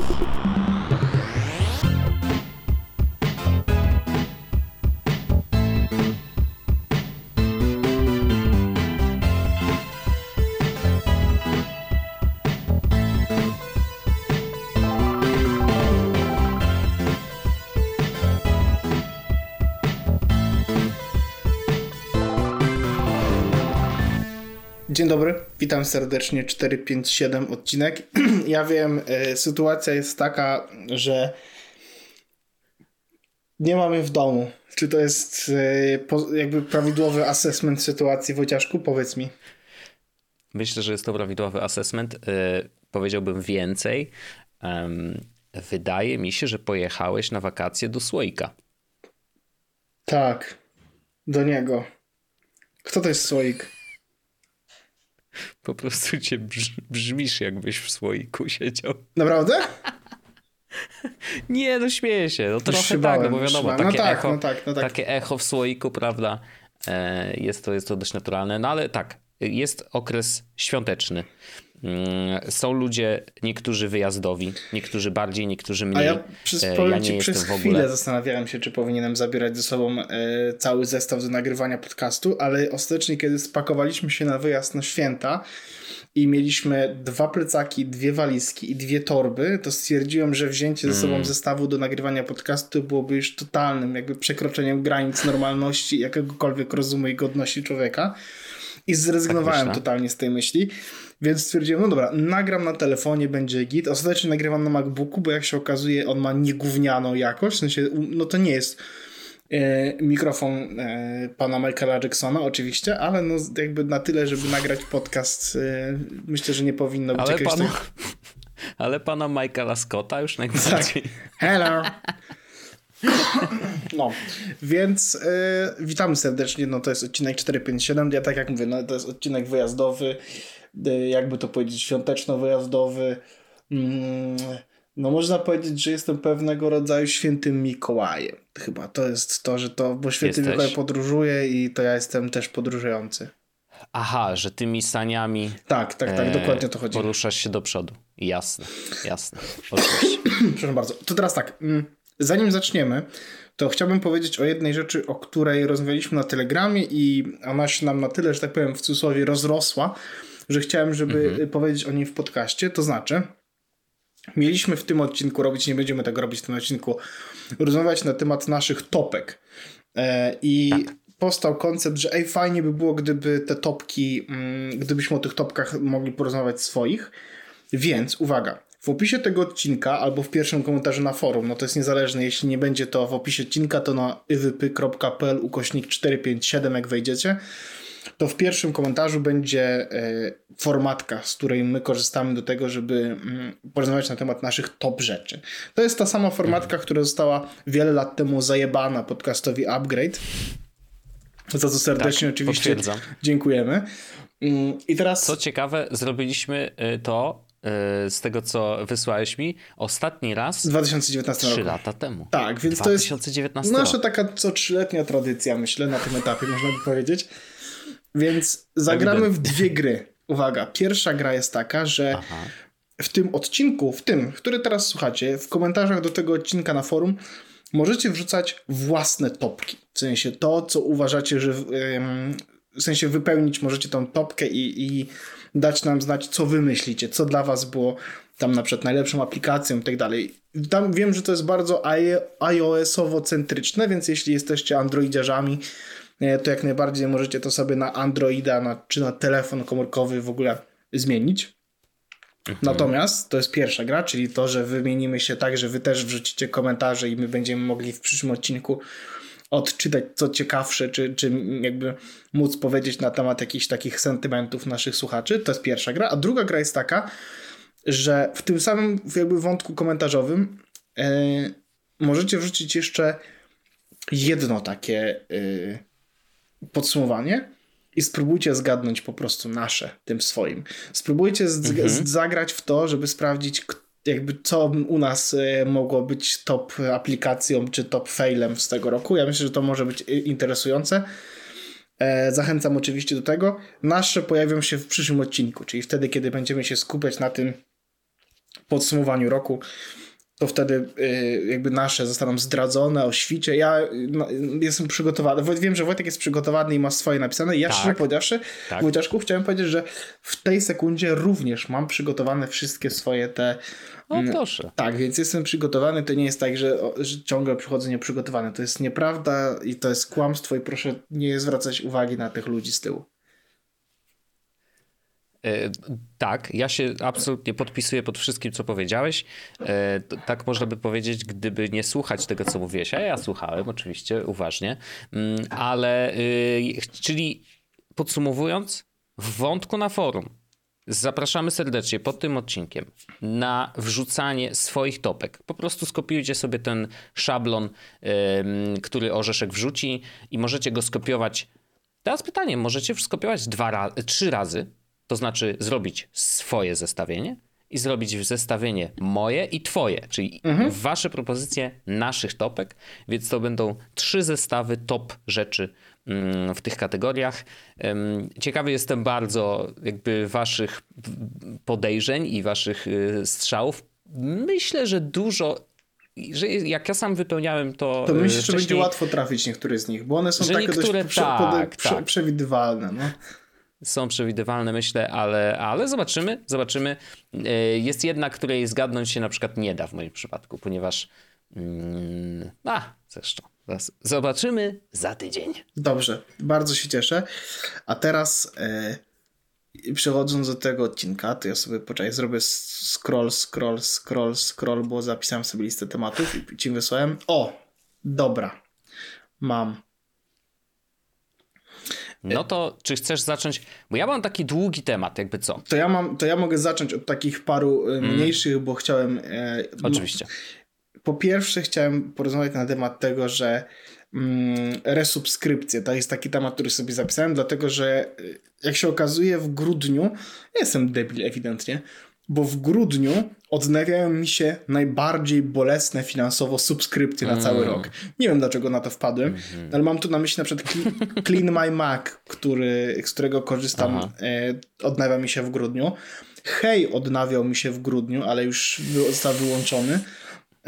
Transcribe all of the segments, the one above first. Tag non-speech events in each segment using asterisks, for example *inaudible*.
Thank you. Dzień dobry, witam serdecznie 457 odcinek. *clears throat* Ja wiem, e, sytuacja jest taka, że nie mamy w domu. Czy to jest e, jakby prawidłowy assessment sytuacji, Wojciaszku? Powiedz mi. Myślę, że jest to prawidłowy assessment. E, powiedziałbym więcej. Wydaje mi się, że pojechałeś na wakacje do Słoika. Tak, do niego. Kto to jest Słoik? *laughs* Po prostu cię brzmisz, jakbyś w słoiku siedział. Naprawdę? *laughs* Nie, no śmieję się. No trochę szybałem, tak, no bo wiadomo, takie, no tak, echo, no tak, no tak. takie echo w słoiku, prawda, e, jest to, jest to dość naturalne. No ale tak, jest okres świąteczny. Mm, są ludzie, niektórzy wyjazdowi, niektórzy bardziej, niektórzy mniej. A ja przez, e, ja ci, przez chwilę zastanawiałem się, czy powinienem zabierać ze sobą e, cały zestaw do nagrywania podcastu, ale ostatecznie, kiedy spakowaliśmy się na wyjazd na święta i mieliśmy dwa plecaki, dwie walizki i dwie torby, to stwierdziłem, że wzięcie ze sobą mm. zestawu do nagrywania podcastu byłoby już totalnym jakby przekroczeniem granic normalności, jakiegokolwiek rozumu i godności człowieka. I zrezygnowałem tak totalnie z tej myśli. Więc stwierdziłem, no dobra, nagram na telefonie, będzie git. Ostatecznie nagrywam na MacBooku, bo jak się okazuje, on ma niegównianą jakość. W sensie, no to nie jest e, mikrofon e, pana Michaela Jacksona oczywiście, ale no jakby na tyle, żeby nagrać podcast, e, myślę, że nie powinno być ale jakiegoś... Pana, *laughs* ale pana Michaela Scotta już najbardziej. Tak. Hello! No, więc witamy serdecznie. No, to jest odcinek 457. Ja tak jak mówię, no, to jest odcinek wyjazdowy. Y, jakby to powiedzieć, świąteczno-wyjazdowy. Mm, no można powiedzieć, że jestem pewnego rodzaju świętym Mikołajem. Chyba to jest to, że to, bo święty Jesteś? Mikołaj podróżuje i to ja jestem też podróżujący. Aha, że tymi saniami. Tak, tak, tak, e, dokładnie to chodzi. Poruszasz się do przodu. Jasne, jasne. Oczywiście. *clears throat* Przepraszam bardzo. To teraz tak. Mm, zanim zaczniemy, to chciałbym powiedzieć o jednej rzeczy, o której rozmawialiśmy na Telegramie i ona się nam na tyle, że tak powiem, w cudzysłowie rozrosła, że chciałem, żeby mhm. powiedzieć o niej w podcaście. To znaczy, mieliśmy w tym odcinku robić, nie będziemy tego robić w tym odcinku, rozmawiać na temat naszych topek. E, I tak. powstał koncept, że ej, fajnie by było, gdyby te topki, mm, gdybyśmy o tych topkach mogli porozmawiać swoich. Więc uwaga, w opisie tego odcinka albo w pierwszym komentarzu na forum, no to jest niezależne, jeśli nie będzie to w opisie odcinka, to na iwypy.pl ukośnik 457 jak wejdziecie, to w pierwszym komentarzu będzie e, formatka, z której my korzystamy do tego, żeby mm, porozmawiać na temat naszych top rzeczy. To jest ta sama formatka, mhm. która została wiele lat temu zajebana podcastowi Upgrade. Za co serdecznie tak, oczywiście dziękujemy. Mm, I teraz. Co ciekawe, zrobiliśmy y, to y, z tego, co wysłałeś mi, ostatni raz 2019 3 lata temu. Tak, więc 2019 to jest nasza taka co trzyletnia tradycja, myślę, na tym etapie, można by powiedzieć. Więc zagramy w dwie gry. Uwaga, pierwsza gra jest taka, że Aha. w tym odcinku, w tym, który teraz słuchacie, w komentarzach do tego odcinka na forum, możecie wrzucać własne topki. W sensie to, co uważacie, że w sensie wypełnić możecie tą topkę i, i dać nam znać, co wy myślicie, co dla was było tam na przykład najlepszą aplikacją i tak dalej. Tam wiem, że to jest bardzo iOS-owo centryczne, więc jeśli jesteście androidziarzami, to jak najbardziej możecie to sobie na Androida na, czy na telefon komórkowy w ogóle zmienić. Mhm. Natomiast to jest pierwsza gra, czyli to, że wymienimy się tak, że wy też wrzucicie komentarze i my będziemy mogli w przyszłym odcinku odczytać co ciekawsze, czy, czy jakby móc powiedzieć na temat jakichś takich sentymentów naszych słuchaczy. To jest pierwsza gra. A druga gra jest taka, że w tym samym jakby wątku komentarzowym yy, możecie wrzucić jeszcze jedno takie yy, podsumowanie i spróbujcie zgadnąć po prostu nasze tym swoim. Spróbujcie mhm. zagrać w to, żeby sprawdzić jakby co u nas e, mogło być top aplikacją czy top failem z tego roku. Ja myślę, że to może być interesujące. E, zachęcam oczywiście do tego. Nasze pojawią się w przyszłym odcinku, czyli wtedy, kiedy będziemy się skupiać na tym, podsumowaniu roku, to wtedy y, jakby nasze zostaną zdradzone o świcie. Ja no, jestem przygotowany. Wiem, że Wojtek jest przygotowany i ma swoje napisane. Ja tak. szczerze powiedziawszy, tak. Wojciaszku, chciałem powiedzieć, że w tej sekundzie również mam przygotowane wszystkie swoje te o, mm, proszę. Tak, więc jestem przygotowany. To nie jest tak, że, że ciągle przychodzę nieprzygotowany. To jest nieprawda i to jest kłamstwo i proszę nie zwracać uwagi na tych ludzi z tyłu. E, tak, ja się absolutnie podpisuję pod wszystkim, co powiedziałeś. E, tak można by powiedzieć, gdyby nie słuchać tego, co mówiłeś. A ja słuchałem oczywiście uważnie, mm, ale y, czyli podsumowując, w wątku na forum zapraszamy serdecznie pod tym odcinkiem na wrzucanie swoich topek. Po prostu skopiujcie sobie ten szablon, który Orzeszek wrzuci i możecie go skopiować. Teraz pytanie, możecie skopiować dwa, trzy razy to znaczy zrobić swoje zestawienie i zrobić zestawienie moje i twoje, czyli mhm. wasze propozycje naszych topek, więc to będą trzy zestawy top rzeczy mm, w tych kategoriach. Ciekawy jestem bardzo jakby waszych podejrzeń i waszych y, strzałów. Myślę, że dużo że jak ja sam wypełniałem to. To myślę, że będzie łatwo trafić niektóre z nich, bo one są takie niektóre, dość tak, prze, tak. przewidywalne. No są przewidywalne, myślę, ale, ale zobaczymy, zobaczymy. E, jest jedna, której zgadnąć się na przykład nie da w moim przypadku, ponieważ mm, a, zresztą zobaczymy za tydzień. Dobrze, bardzo się cieszę. A teraz e, przechodząc do tego odcinka, to ja sobie poczekaj, zrobię scroll, scroll, scroll, scroll, bo zapisałem sobie listę tematów i ci wysłałem. O, dobra, mam no to czy chcesz zacząć? Bo ja mam taki długi temat, jakby co? To ja mam, to ja mogę zacząć od takich paru mm. mniejszych, bo chciałem. E, Oczywiście. Po pierwsze, chciałem porozmawiać na temat tego, że mm, resubskrypcje to jest taki temat, który sobie zapisałem, dlatego że e, jak się okazuje, w grudniu, ja jestem debil ewidentnie, bo w grudniu odnawiają mi się najbardziej bolesne finansowo subskrypcje na cały mm. rok. Nie wiem dlaczego na to wpadłem, mm -hmm. ale mam tu na myśli na przykład Clean My Mac, który, z którego korzystam, e, odnawia mi się w grudniu. Hej odnawiał mi się w grudniu, ale już został wyłączony.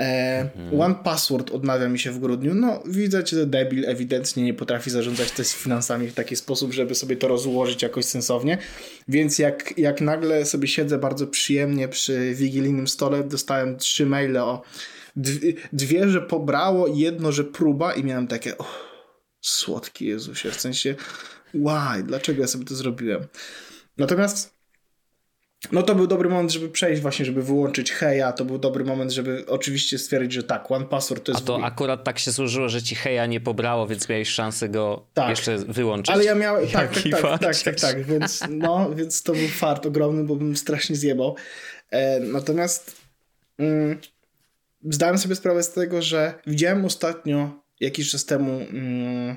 E, mhm. One Password odnawia mi się w grudniu. No, widzę, że debil ewidentnie nie potrafi zarządzać też finansami w taki sposób, żeby sobie to rozłożyć jakoś sensownie. Więc jak, jak nagle sobie siedzę bardzo przyjemnie przy wigilijnym stole, dostałem trzy maile o dwie, dwie że pobrało, jedno, że próba i miałem takie oh, słodki Jezusie, w sensie why, dlaczego ja sobie to zrobiłem? Natomiast no to był dobry moment, żeby przejść właśnie, żeby wyłączyć heja, to był dobry moment, żeby oczywiście stwierdzić, że tak, One Password to jest... A to akurat tak się służyło, że ci heja nie pobrało, więc miałeś szansę go tak. jeszcze wyłączyć. Ale ja miałem, *laughs* tak, tak, tak, tak, tak, tak, więc no, więc to był fart ogromny, bo bym strasznie zjebał. E, natomiast mm, zdałem sobie sprawę z tego, że widziałem ostatnio jakiś czas temu, mm,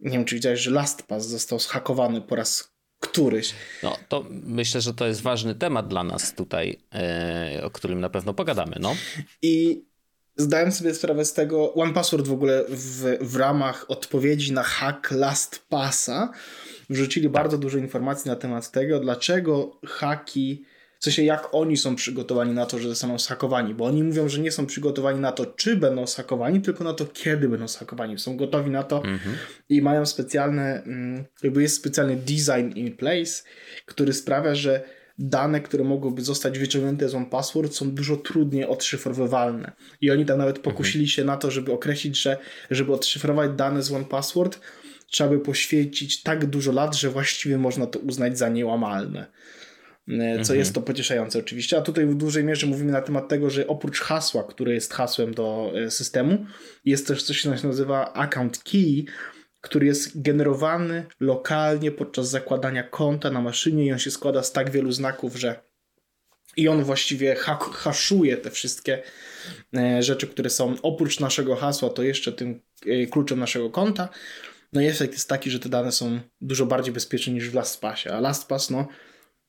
nie wiem czy widziałeś, że LastPass został zhakowany po raz któryś. No to myślę, że to jest ważny temat dla nas tutaj, yy, o którym na pewno pogadamy. No. I zdałem sobie sprawę z tego, One Password w ogóle w, w ramach odpowiedzi na hack LastPassa wrzucili tak. bardzo dużo informacji na temat tego, dlaczego haki w sensie, jak oni są przygotowani na to, że zostaną zhakowani, bo oni mówią, że nie są przygotowani na to, czy będą zhakowani, tylko na to, kiedy będą zhakowani. Są gotowi na to mhm. i mają specjalne, mm, jakby jest specjalny design in place, który sprawia, że dane, które mogłyby zostać wyciągnięte z OnePassword są dużo trudniej odszyfrowywalne. I oni tam nawet mhm. pokusili mhm. się na to, żeby określić, że żeby odszyfrować dane z OnePassword, trzeba by poświęcić tak dużo lat, że właściwie można to uznać za niełamalne. E, co mhm. jest to pocieszające oczywiście. A tutaj w dużej mierze mówimy na temat tego, że oprócz hasła, które jest hasłem do e, systemu, jest też coś, co się nazywa account key, który jest generowany lokalnie podczas zakładania konta na maszynie i on się składa z tak wielu znaków, że i on właściwie ha haszuje te wszystkie e, rzeczy, które są oprócz naszego hasła, to jeszcze tym kluczem naszego konta. No i efekt jest taki, że te dane są dużo bardziej bezpieczne niż w LastPassie, a LastPass no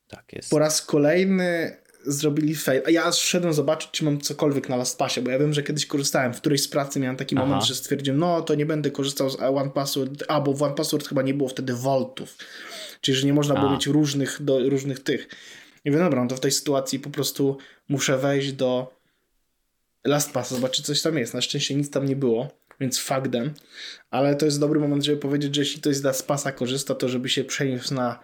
tak jest. Po raz kolejny zrobili fail. A ja szedłem zobaczyć, czy mam cokolwiek na LastPassie, bo ja wiem, że kiedyś korzystałem. W którejś z pracy miałem taki Aha. moment, że stwierdziłem, no to nie będę korzystał z OnePassword, a bo w OnePassword chyba nie było wtedy voltów. Czyli, że nie można było mieć różnych, do, różnych tych. I mówię, dobra, no to w tej sytuacji po prostu muszę wejść do LastPassa, zobaczyć coś tam jest. Na szczęście nic tam nie było, więc faktem. Ale to jest dobry moment, żeby powiedzieć, że jeśli ktoś z LastPassa korzysta, to żeby się przeniósł na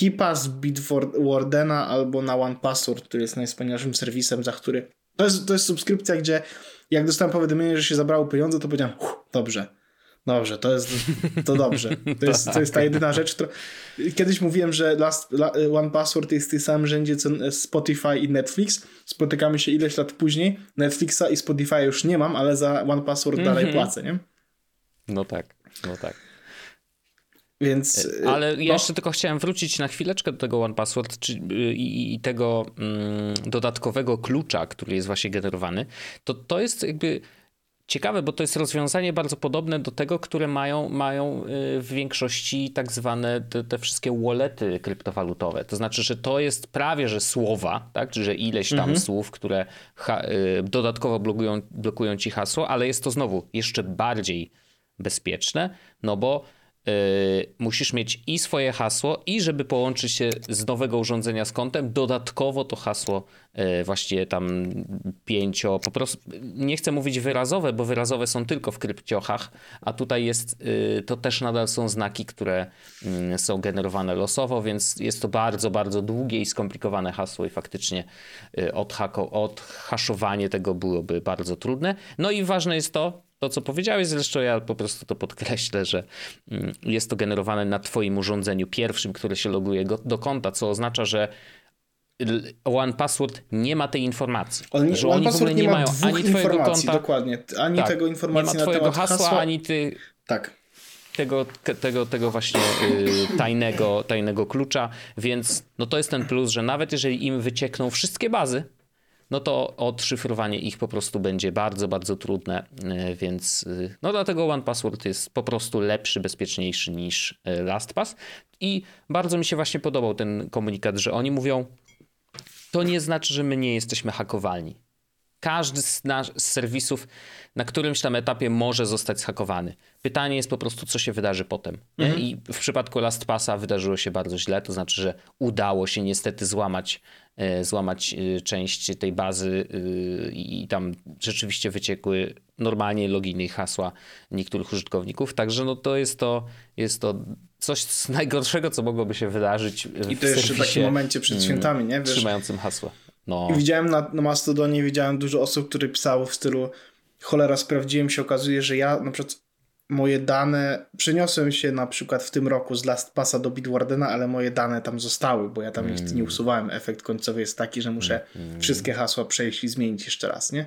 KeePass, Bitwardena albo na OnePassword, który jest najwspanialszym serwisem, za który... To jest, to jest subskrypcja, gdzie jak dostałem powiadomienie, że się zabrało pieniądze, to powiedziałem, dobrze, Dobrze, to jest to dobrze. To jest, to jest ta jedyna rzecz, która... Kiedyś mówiłem, że Last, One Password jest w tym samym rzędzie co Spotify i Netflix. Spotykamy się ileś lat później. Netflixa i Spotify już nie mam, ale za One Password mm -hmm. dalej płacę, nie? No tak, no tak. Więc, e, Ale ja no. jeszcze tylko chciałem wrócić na chwileczkę do tego One Password czy, i, i, tego mm, dodatkowego klucza, który jest właśnie generowany. To, to jest jakby ciekawe, bo to jest rozwiązanie bardzo podobne do tego, które mają, mają y, w większości tak zwane te, te wszystkie wallety kryptowalutowe. To znaczy, że to jest prawie, że słowa, tak? że ileś tam mhm. słów, które y, dodatkowo blokują, blokują ci hasło, ale jest to znowu jeszcze bardziej bezpieczne, no bo Yy, musisz mieć i swoje hasło, i żeby połączyć się z nowego urządzenia z kontem, dodatkowo to hasło yy, właściwie tam pięcio, po prostu nie chcę mówić wyrazowe, bo wyrazowe są tylko w krypciochach, a tutaj jest, yy, to też nadal są znaki, które mm, są generowane losowo, więc jest to bardzo, bardzo długie i skomplikowane hasło i faktycznie yy, odhaszowanie tego byłoby bardzo trudne. No i ważne jest to, to, co powiedziałeś, zresztą ja po prostu to podkreślę, że mm, jest to generowane na Twoim urządzeniu pierwszym, które się loguje do konta, co oznacza, że One Password nie ma tej informacji. On, że oni w ogóle nie, nie mają ani twojego konta. Dokładnie, ani tak, tego informacji nie ma twojego hasła, hasła, ani ty. Tak. Tego, tego, tego właśnie y, tajnego, tajnego klucza, więc no to jest ten plus, że nawet jeżeli im wyciekną wszystkie bazy, no to odszyfrowanie ich po prostu będzie bardzo, bardzo trudne, e, więc e, no dlatego OnePassword jest po prostu lepszy, bezpieczniejszy niż e, LastPass i bardzo mi się właśnie podobał ten komunikat, że oni mówią, to nie znaczy, że my nie jesteśmy hakowalni. Każdy z, nasz, z serwisów na którymś tam etapie może zostać zhakowany. Pytanie jest po prostu, co się wydarzy potem. Mhm. I w przypadku LastPassa wydarzyło się bardzo źle, to znaczy, że udało się niestety złamać E, złamać e, część tej bazy e, i tam rzeczywiście wyciekły normalnie loginy i hasła niektórych użytkowników. Także no to jest to, jest to coś z najgorszego, co mogłoby się wydarzyć. I to jeszcze w takim momencie przed mm, świętami, nie? Wiesz, trzymającym hasło. No. I widziałem na, na Mastodonie, widziałem dużo osób, które pisało w stylu cholera, sprawdziłem się, okazuje, że ja na przykład moje dane, przeniosłem się na przykład w tym roku z LastPassa do Bitwardena, ale moje dane tam zostały, bo ja tam mm. nie usuwałem. Efekt końcowy jest taki, że muszę mm. wszystkie hasła przejść i zmienić jeszcze raz, nie?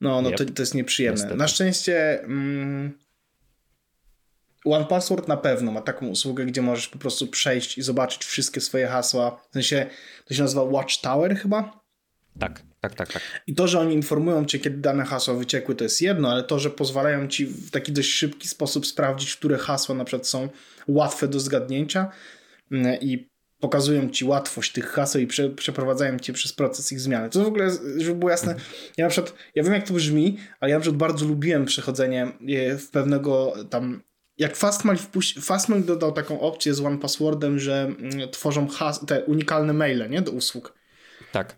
No, no yep. to, to jest nieprzyjemne. Niestety. Na szczęście mm, One Password na pewno ma taką usługę, gdzie możesz po prostu przejść i zobaczyć wszystkie swoje hasła. W sensie, to się nazywa Watchtower chyba? Tak. Tak, tak, tak. I to, że oni informują cię, kiedy dane hasła wyciekły, to jest jedno, ale to, że pozwalają ci w taki dość szybki sposób sprawdzić, które hasła na przykład są łatwe do zgadnięcia mm, i pokazują ci łatwość tych haseł i prze, przeprowadzają cię przez proces ich zmiany. To w ogóle, żeby było jasne, ja na przykład, ja wiem jak to brzmi, ale ja na przykład bardzo lubiłem przechodzenie e, w pewnego tam jak Fastmail, wpuści, Fastmail dodał taką opcję z One Passwordem, że mm, tworzą has, te unikalne maile nie, do usług. Tak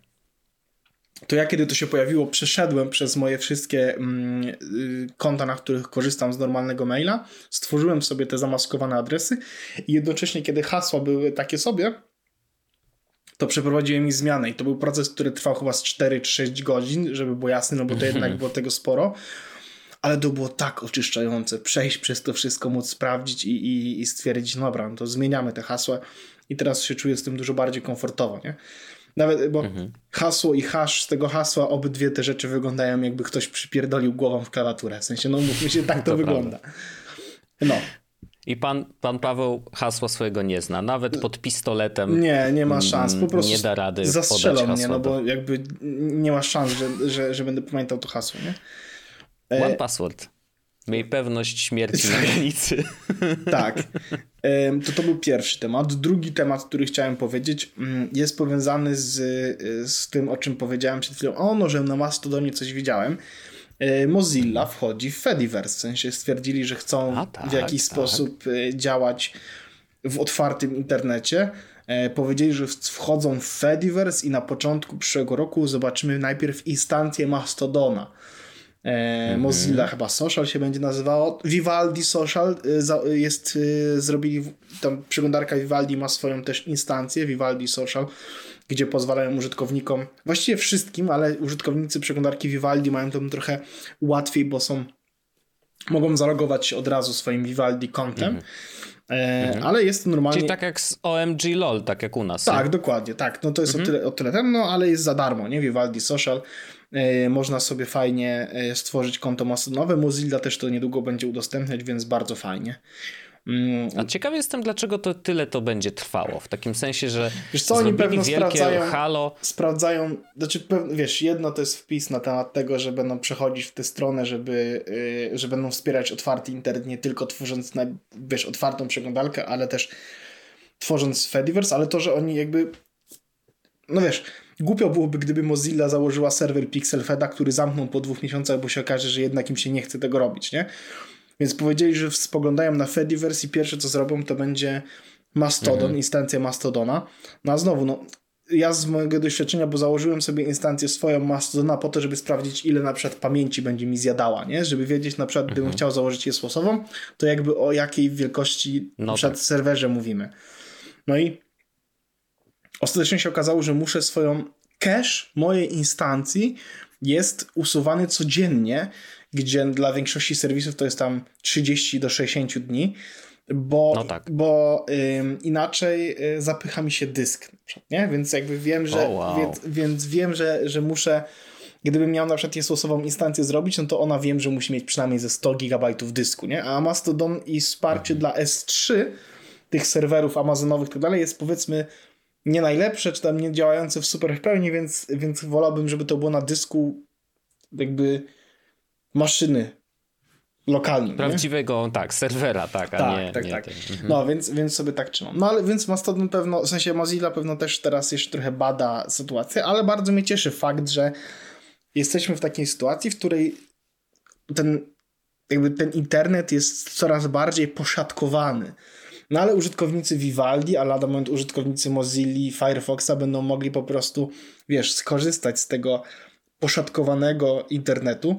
to ja kiedy to się pojawiło, przeszedłem przez moje wszystkie mm, y, konta, na których korzystam z normalnego maila, stworzyłem sobie te zamaskowane adresy i jednocześnie, kiedy hasła były takie sobie, to przeprowadziłem ich zmianę i to był proces, który trwał chyba z 4 czy 6 godzin, żeby było jasne, no bo to jednak *laughs* było tego sporo. Ale to było tak oczyszczające, przejść przez to wszystko, móc sprawdzić i, i, i stwierdzić, no dobra, no to zmieniamy te hasła i teraz się czuję z tym dużo bardziej komfortowo, nie? Nawet, bo mhm. hasło i hash z tego hasła, obydwie te rzeczy wyglądają jakby ktoś przypierdolił głową w klawiaturę. W sensie, no mówmy się, tak *laughs* to, to wygląda. No. I pan, pan Paweł hasła swojego nie zna. Nawet pod pistoletem. Nie, nie ma szans. Po prostu nie da rady. Zastrzelą mnie, no bo jakby nie ma szans, że, że, że będę pamiętał to hasło, nie? One password. Miej pewność śmierci na *laughs* granicy. tak. To to był pierwszy temat. Drugi temat, który chciałem powiedzieć, mm, jest powiązany z, z tym, o czym powiedziałem przed chwilą. O, no, że na Mastodonie coś widziałem. E, Mozilla wchodzi w Fediverse, w sensie stwierdzili, że chcą tak, w jakiś tak. sposób e, działać w otwartym internecie e, powiedzieli, że wchodzą w Fediverse i na początku przyszłego roku zobaczymy najpierw instancję Mastodona. E, mhm. Mozilla chyba Social się będzie nazywało. Vivaldi Social e, jest, e, zrobili, tam przeglądarka Vivaldi ma swoją też instancję, Vivaldi Social, gdzie pozwalają użytkownikom, właściwie wszystkim, ale użytkownicy przeglądarki Vivaldi mają to trochę łatwiej, bo są, mogą zalogować się od razu swoim Vivaldi kontem. Mhm. Mhm. Ale jest to normalnie. Czyli tak jak z OMG LOL, tak jak u nas. Tak, nie? dokładnie, tak. No to jest mhm. o, tyle, o tyle ten, no ale jest za darmo, nie? Vivaldi Social. E, można sobie fajnie e, stworzyć konto masonowe. Mozilla też to niedługo będzie udostępniać, więc bardzo fajnie. Mm. A ciekawy jestem, dlaczego to tyle to będzie trwało. W takim sensie, że. Wiesz co, oni pewno sprawdzają. Halo. Sprawdzają. Znaczy, wiesz, jedno to jest wpis na temat tego, że będą przechodzić w tę stronę, żeby, yy, że będą wspierać otwarty internet, nie tylko tworząc na, wiesz, otwartą przeglądarkę, ale też tworząc Fediverse, ale to, że oni jakby. No wiesz, Głupio byłoby, gdyby Mozilla założyła serwer PixelFeda, który zamknął po dwóch miesiącach, bo się okaże, że jednak im się nie chce tego robić, nie? Więc powiedzieli, że spoglądają na Fediverse i pierwsze co zrobią to będzie Mastodon, mhm. instancja Mastodona. No a znowu, no ja z mojego doświadczenia, bo założyłem sobie instancję swoją Mastodona po to, żeby sprawdzić, ile na przykład pamięci będzie mi zjadała, nie? Żeby wiedzieć na przykład, gdybym mhm. chciał założyć je stosową, to jakby o jakiej wielkości no na przykład tak. serwerze mówimy. No i ostatecznie się okazało, że muszę swoją cache mojej instancji jest usuwany codziennie, gdzie dla większości serwisów to jest tam 30 do 60 dni, bo, no tak. bo ym, inaczej y, zapycha mi się dysk, nie? Więc jakby wiem, że, oh, wow. więc, więc wiem, że, że muszę gdybym miał na przykład stosową instancję zrobić, no to ona wiem, że musi mieć przynajmniej ze 100 GB dysku, nie? A Mastodon i wsparcie mhm. dla S3 tych serwerów amazonowych i tak dalej jest powiedzmy nie najlepsze, czy tam nie działające w super w pełni, więc, więc wolałbym, żeby to było na dysku jakby maszyny lokalnym. Prawdziwego, nie? tak, serwera, tak, a tak, nie, tak, nie tak. Mhm. No, więc, więc sobie tak trzymam. No, ale więc Mastodon pewno, w sensie Mozilla pewno też teraz jeszcze trochę bada sytuację, ale bardzo mnie cieszy fakt, że jesteśmy w takiej sytuacji, w której ten jakby ten internet jest coraz bardziej poszatkowany. No ale użytkownicy Vivaldi, a lada moment użytkownicy Mozilla, Firefoxa będą mogli po prostu, wiesz, skorzystać z tego poszatkowanego internetu.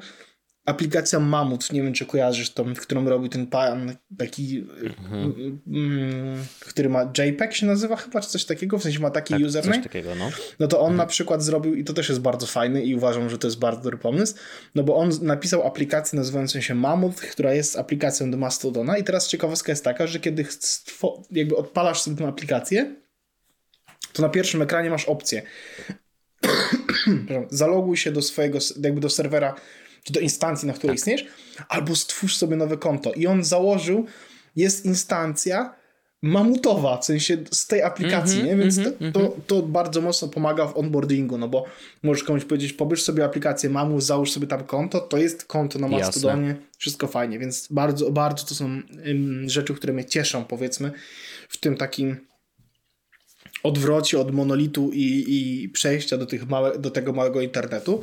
Aplikacja Mamut, nie wiem czy kojarzysz tą, w którą robił ten pan taki, mhm. mm, który ma JPEG się nazywa chyba, czy coś takiego, w sensie ma taki tak, username. Coś takiego, no. no to on mhm. na przykład zrobił, i to też jest bardzo fajny i uważam, że to jest bardzo dobry pomysł, no bo on napisał aplikację nazywającą się Mamut, która jest aplikacją do Mastodona i teraz ciekawostka jest taka, że kiedy jakby odpalasz sobie tę aplikację, to na pierwszym ekranie masz opcję *coughs* zaloguj się do swojego, jakby do serwera, czy do instancji, na której tak. istniejesz, albo stwórz sobie nowe konto. I on założył, jest instancja mamutowa, w sensie z tej aplikacji, mm -hmm, nie? Więc mm -hmm, to, to, to, bardzo mocno pomaga w onboardingu, no bo możesz komuś powiedzieć, pobierz sobie aplikację Mamus, załóż sobie tam konto, to jest konto na Mastodonie, Jasne. wszystko fajnie, więc bardzo, bardzo to są rzeczy, które mnie cieszą, powiedzmy, w tym takim odwrocie od monolitu i, i przejścia do, tych małe, do tego małego internetu.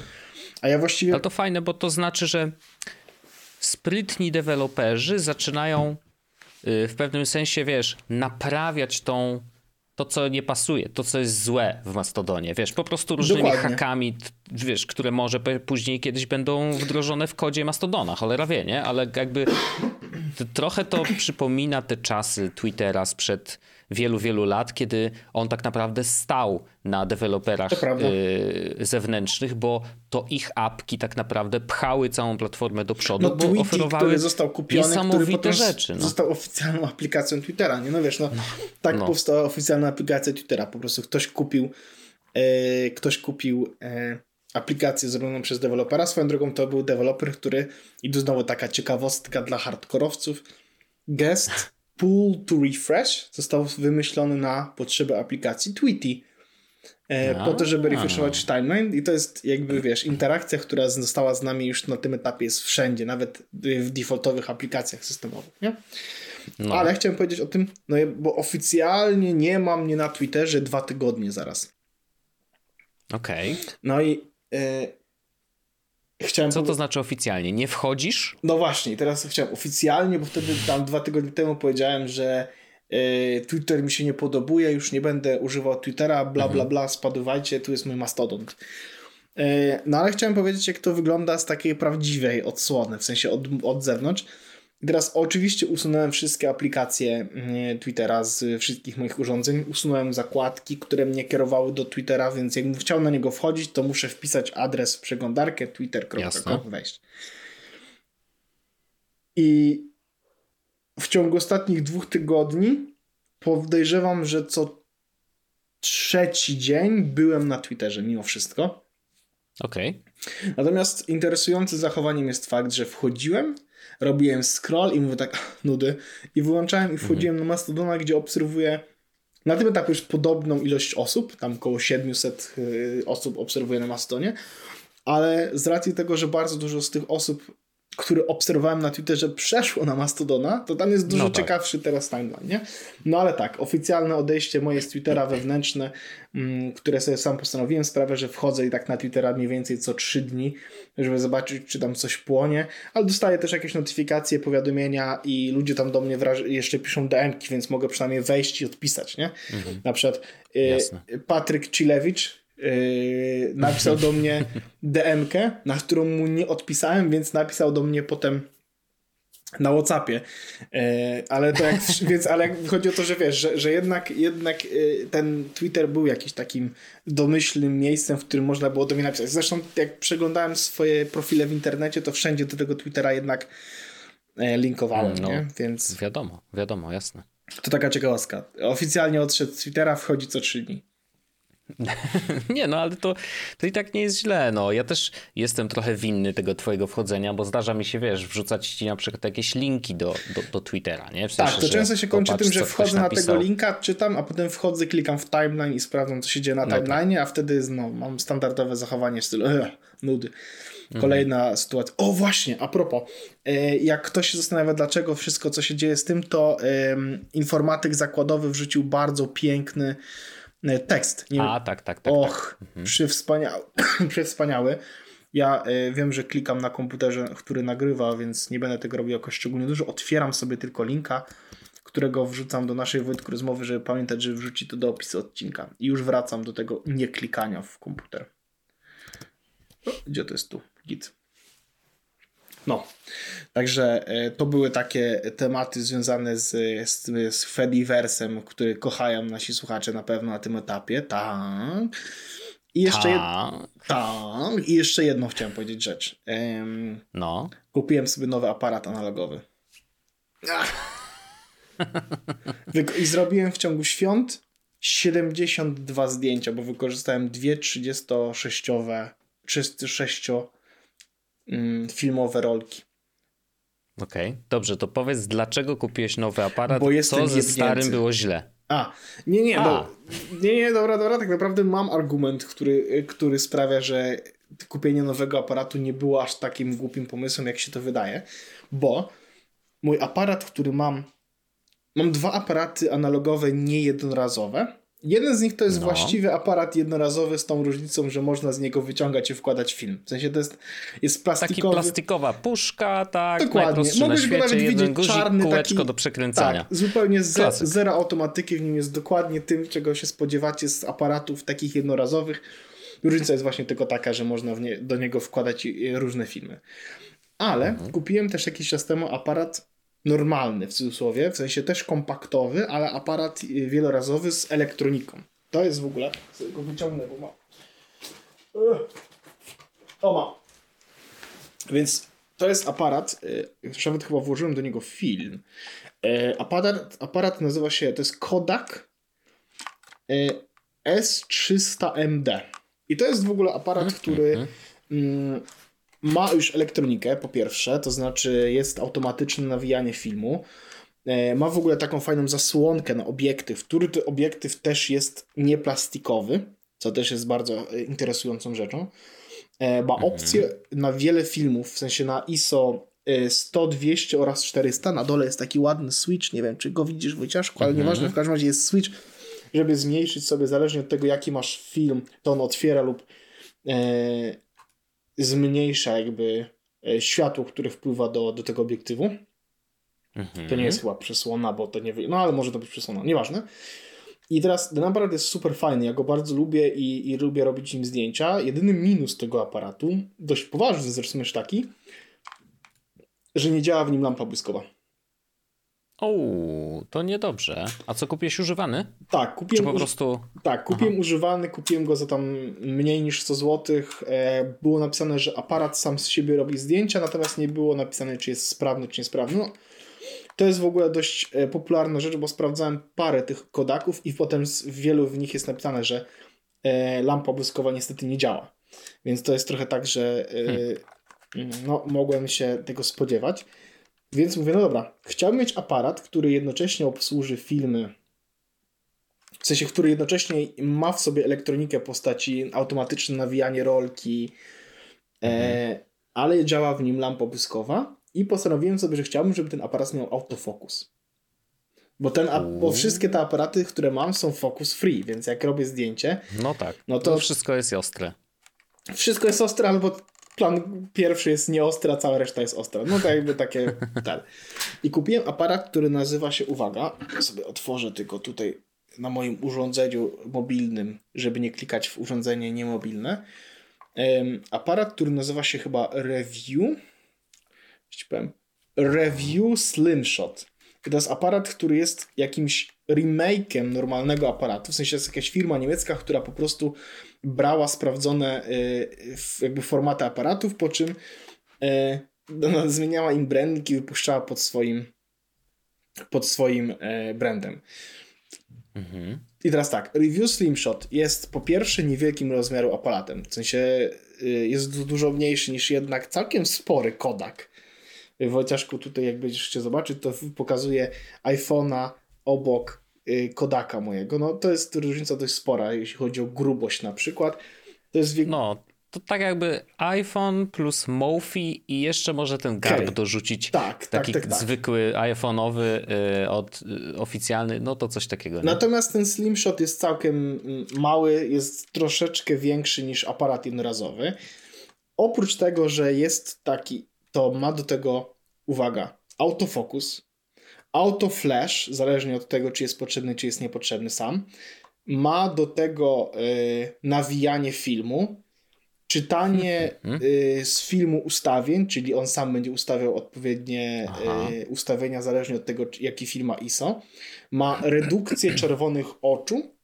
A ja właściwie. Ale to fajne, bo to znaczy, że sprytni deweloperzy zaczynają y, w pewnym sensie, wiesz, naprawiać tą to, co nie pasuje, to, co jest złe w Mastodonie, wiesz, po prostu różnymi Dokładnie. hakami, wiesz, które może później kiedyś będą wdrożone w kodzie Mastodona, cholera wie, nie? Ale jakby trochę to przypomina te czasy Twittera sprzed wielu, wielu lat, kiedy on tak naprawdę stał na deweloperach y, zewnętrznych, bo to ich apki tak naprawdę pchały całą platformę do przodu, no, bo Tweety, oferowały który został kupiony, niesamowite który rzeczy. No. Został oficjalną aplikacją Twittera, nie? No wiesz, no, no tak no. powstała oficjalna aplikacja Twittera, po prostu ktoś kupił e, ktoś kupił e, aplikację zrobioną przez dewelopera. Swoją drogą to był deweloper, który, i tu znowu taka ciekawostka dla hardkorowców, Guest Pull to Refresh został wymyślony na potrzeby aplikacji Tweety. E, po to, żeby refreshować timeline i to jest jakby, wiesz, interakcja, która została z nami już na tym etapie jest wszędzie, nawet w defaultowych aplikacjach systemowych, nie? No. Ale chciałem powiedzieć o tym, no bo oficjalnie nie ma mnie na Twitterze dwa tygodnie zaraz. Okej. Okay. No i e, Chciałem Co to znaczy oficjalnie? Nie wchodzisz? No właśnie, teraz chciałem oficjalnie, bo wtedy tam dwa tygodnie temu powiedziałem, że yy, Twitter mi się nie podobuje, już nie będę używał Twittera, bla bla mhm. bla, spadywajcie, tu jest mój mastodont. Yy, no ale chciałem powiedzieć, jak to wygląda z takiej prawdziwej odsłony, w sensie od, od zewnątrz. Teraz oczywiście usunąłem wszystkie aplikacje mm, Twittera z wszystkich moich urządzeń. Usunąłem zakładki, które mnie kierowały do Twittera, więc jakbym chciał na niego wchodzić, to muszę wpisać adres w przeglądarkę twitter.com wejść. I w ciągu ostatnich dwóch tygodni podejrzewam, że co trzeci dzień byłem na Twitterze mimo wszystko. Okej. Okay. Natomiast interesujący zachowaniem jest fakt, że wchodziłem robiłem scroll i mówię tak, nudy. I wyłączałem i wchodziłem mhm. na Mastodona, gdzie obserwuję na tym etapie już podobną ilość osób, tam około 700 y, osób obserwuję na Mastodonie, ale z racji tego, że bardzo dużo z tych osób który obserwowałem na Twitterze, przeszło na Mastodona, to tam jest dużo no tak. ciekawszy teraz timeline, nie? No ale tak, oficjalne odejście moje z Twittera wewnętrzne, mm, które sobie sam postanowiłem, sprawia, że wchodzę i tak na Twittera mniej więcej co trzy dni, żeby zobaczyć, czy tam coś płonie, ale dostaję też jakieś notyfikacje, powiadomienia i ludzie tam do mnie jeszcze piszą DM-ki, więc mogę przynajmniej wejść i odpisać, nie? Mhm. Na przykład y, Patryk Cilewicz, Yy, napisał do mnie DM-kę, na którą mu nie odpisałem, więc napisał do mnie potem na Whatsappie. Yy, ale to jak, *laughs* więc, ale chodzi o to, że wiesz, że, że jednak, jednak yy, ten Twitter był jakimś takim domyślnym miejscem, w którym można było do mnie napisać. Zresztą jak przeglądałem swoje profile w internecie, to wszędzie do tego Twittera jednak e, linkowałem, no, nie? Więc... Wiadomo, wiadomo, jasne. To taka ciekawostka. Oficjalnie odszedł z Twittera, wchodzi co trzy dni. *laughs* nie, no ale to, to i tak nie jest źle. No. Ja też jestem trochę winny tego twojego wchodzenia, bo zdarza mi się, wiesz, wrzucać ci na przykład jakieś linki do, do, do Twittera, nie? W sensie, tak, to często się kończy popatrz, tym, że wchodzę na tego linka, czytam, a potem wchodzę, klikam w timeline i sprawdzam, co się dzieje na no timeline, tak. a wtedy no, mam standardowe zachowanie w stylu nudy. Kolejna mhm. sytuacja. O właśnie, a propos, e, jak ktoś się zastanawia, dlaczego wszystko, co się dzieje z tym, to informatyk zakładowy wrzucił bardzo piękny E, tekst. Nie A, tak, tak, tak. Och, tak. Mhm. Przywspaniały. *clears throat* przywspaniały. Ja y, wiem, że klikam na komputerze, który nagrywa, więc nie będę tego robił jakoś szczególnie dużo. Otwieram sobie tylko linka, którego wrzucam do naszej Wojtku rozmowy, żeby pamiętać, że wrzuci to do opisu odcinka. I już wracam do tego nie klikania w komputer. O, gdzie to jest tu? Git. No, także e, to były takie tematy związane z, z, z Fediversem, który kochają nasi słuchacze na pewno na tym etapie. Tak. I jeszcze, jed... tak. tak. I jeszcze jedną chciałem powiedzieć rzecz. No. Kupiłem sobie nowy aparat analogowy. *laughs* I zrobiłem w ciągu świąt 72 zdjęcia, bo wykorzystałem dwie 36-owe, 36 Mm, filmowe rolki. Okej, okay. dobrze, to powiedz, dlaczego kupiłeś nowy aparat? Bo co ze starym było źle? A, nie, nie, A. nie, nie, dobra, dobra, tak naprawdę mam argument, który, który sprawia, że kupienie nowego aparatu nie było aż takim głupim pomysłem, jak się to wydaje, bo mój aparat, który mam, mam dwa aparaty analogowe niejednorazowe, Jeden z nich to jest no. właściwy aparat jednorazowy z tą różnicą, że można z niego wyciągać i wkładać film. W sensie to jest, jest plastikowy. Taki plastikowa puszka, tak, Dokładnie. Mogłeś go nawet widzieć guzik, czarny, kółeczko taki, do przekręcania. Tak, zupełnie ze, zero automatyki, w nim jest dokładnie tym, czego się spodziewacie z aparatów takich jednorazowych. Różnica jest właśnie tylko taka, że można nie, do niego wkładać różne filmy. Ale mhm. kupiłem też jakiś czas temu aparat normalny w cudzysłowie, w sensie też kompaktowy, ale aparat wielorazowy z elektroniką. To jest w ogóle, sobie go wyciągnę, bo ma. O ma. Więc to jest aparat, już nawet chyba włożyłem do niego film. E, aparat, aparat nazywa się, to jest Kodak e, S300MD. I to jest w ogóle aparat, mhm, który mhm. mm, ma już elektronikę, po pierwsze, to znaczy jest automatyczne nawijanie filmu. E, ma w ogóle taką fajną zasłonkę na obiektyw, który to obiektyw też jest nieplastikowy, co też jest bardzo e, interesującą rzeczą. E, ma mhm. opcję na wiele filmów, w sensie na ISO 100, 200 oraz 400. Na dole jest taki ładny switch, nie wiem czy go widzisz Wojciaszku, ale mhm. nieważne, w każdym razie jest switch, żeby zmniejszyć sobie, zależnie od tego jaki masz film, to on otwiera lub zmniejsza jakby e, światło, które wpływa do, do tego obiektywu. Mhm. To nie jest chyba przesłona, bo to nie... No ale może to być przesłona, nieważne. I teraz ten aparat jest super fajny, ja go bardzo lubię i, i lubię robić nim zdjęcia. Jedyny minus tego aparatu, dość poważny zresztą jest taki, że nie działa w nim lampa błyskowa. O, to niedobrze. A co kupiłeś używany? Tak, kupiłem. Czy po prostu. Tak, kupiłem Aha. używany, kupiłem go za tam mniej niż 100 zł. E, było napisane, że aparat sam z siebie robi zdjęcia, natomiast nie było napisane, czy jest sprawny, czy niesprawny. No, to jest w ogóle dość e, popularna rzecz, bo sprawdzałem parę tych kodaków i potem w wielu w nich jest napisane, że e, lampa błyskowa niestety nie działa. Więc to jest trochę tak, że hmm. no, mogłem się tego spodziewać. Więc mówię, no dobra, chciałbym mieć aparat, który jednocześnie obsłuży filmy, w sensie, który jednocześnie ma w sobie elektronikę postaci, automatyczne nawijanie rolki, e, mhm. e, ale działa w nim lampa błyskowa i postanowiłem sobie, że chciałbym, żeby ten aparat miał autofokus. Bo, ten, bo wszystkie te aparaty, które mam, są focus free, więc jak robię zdjęcie. No tak. No to, to wszystko jest ostre. Wszystko jest ostre, albo plan pierwszy jest nieostra, cała reszta jest ostra. No to jakby takie. *laughs* tak. I kupiłem aparat, który nazywa się, uwaga, sobie otworzę tylko tutaj na moim urządzeniu mobilnym, żeby nie klikać w urządzenie niemobilne. Um, aparat, który nazywa się chyba Review. Powiem, Review Slimshot. To jest aparat, który jest jakimś remake'em normalnego aparatu. W sensie jest jakaś firma niemiecka, która po prostu brała sprawdzone y, jakby formaty aparatów, po czym y, zmieniała im branding i wypuszczała pod swoim pod swoim y, brandem. Mhm. I teraz tak, Review Slimshot jest po pierwsze niewielkim rozmiaru aparatem, w sensie jest dużo mniejszy niż jednak całkiem spory Kodak. Wojciaszku tutaj jak będziesz chciał zobaczyć, to pokazuje iPhone'a obok Kodaka mojego. No to jest różnica dość spora, jeśli chodzi o grubość na przykład. To jest wiek... No, to tak jakby iPhone plus Mofi i jeszcze może ten garb okay. dorzucić. Tak, taki tak, tak, tak. zwykły iPhone'owy y, od y, oficjalny, no to coś takiego. Nie? Natomiast ten Slimshot jest całkiem mm, mały, jest troszeczkę większy niż aparat jednorazowy. Oprócz tego, że jest taki, to ma do tego, uwaga, autofokus, Autoflash, zależnie od tego, czy jest potrzebny, czy jest niepotrzebny sam, ma do tego y, nawijanie filmu, czytanie y, z filmu ustawień, czyli on sam będzie ustawiał odpowiednie y, ustawienia zależnie od tego, jaki film ma ISO. Ma redukcję *clears throat* czerwonych oczu,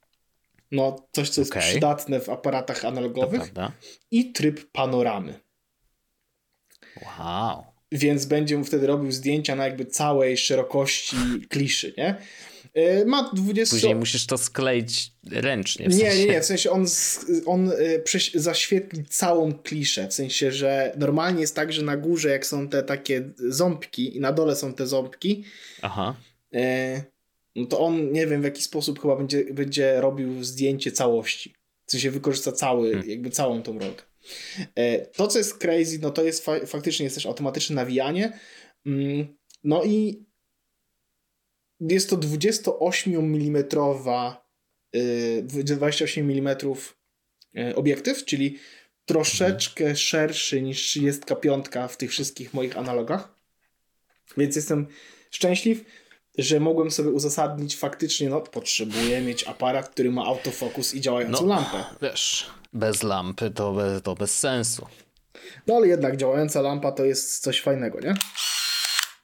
no coś, co jest okay. przydatne w aparatach analogowych i tryb panoramy. Wow więc będzie mu wtedy robił zdjęcia na jakby całej szerokości kliszy, nie? E, ma 20... Później musisz to skleić ręcznie. W sensie. Nie, nie, nie, w sensie on, on e, zaświetli całą kliszę, w sensie, że normalnie jest tak, że na górze jak są te takie ząbki i na dole są te ząbki, Aha. E, no to on, nie wiem w jaki sposób chyba będzie, będzie robił zdjęcie całości. W sensie wykorzysta cały, hmm. jakby całą tą rolkę. E, to, co jest crazy, no to jest fa faktycznie jest też automatyczne nawijanie. Mm, no i jest to 28 mm 28 mm obiektyw, czyli troszeczkę szerszy niż 35 w tych wszystkich moich analogach. Więc jestem szczęśliw, że mogłem sobie uzasadnić faktycznie, no potrzebuję mieć aparat, który ma autofokus i działającą no, lampę. Wiesz, bez lampy to bez, to bez sensu. No ale jednak działająca lampa to jest coś fajnego, nie?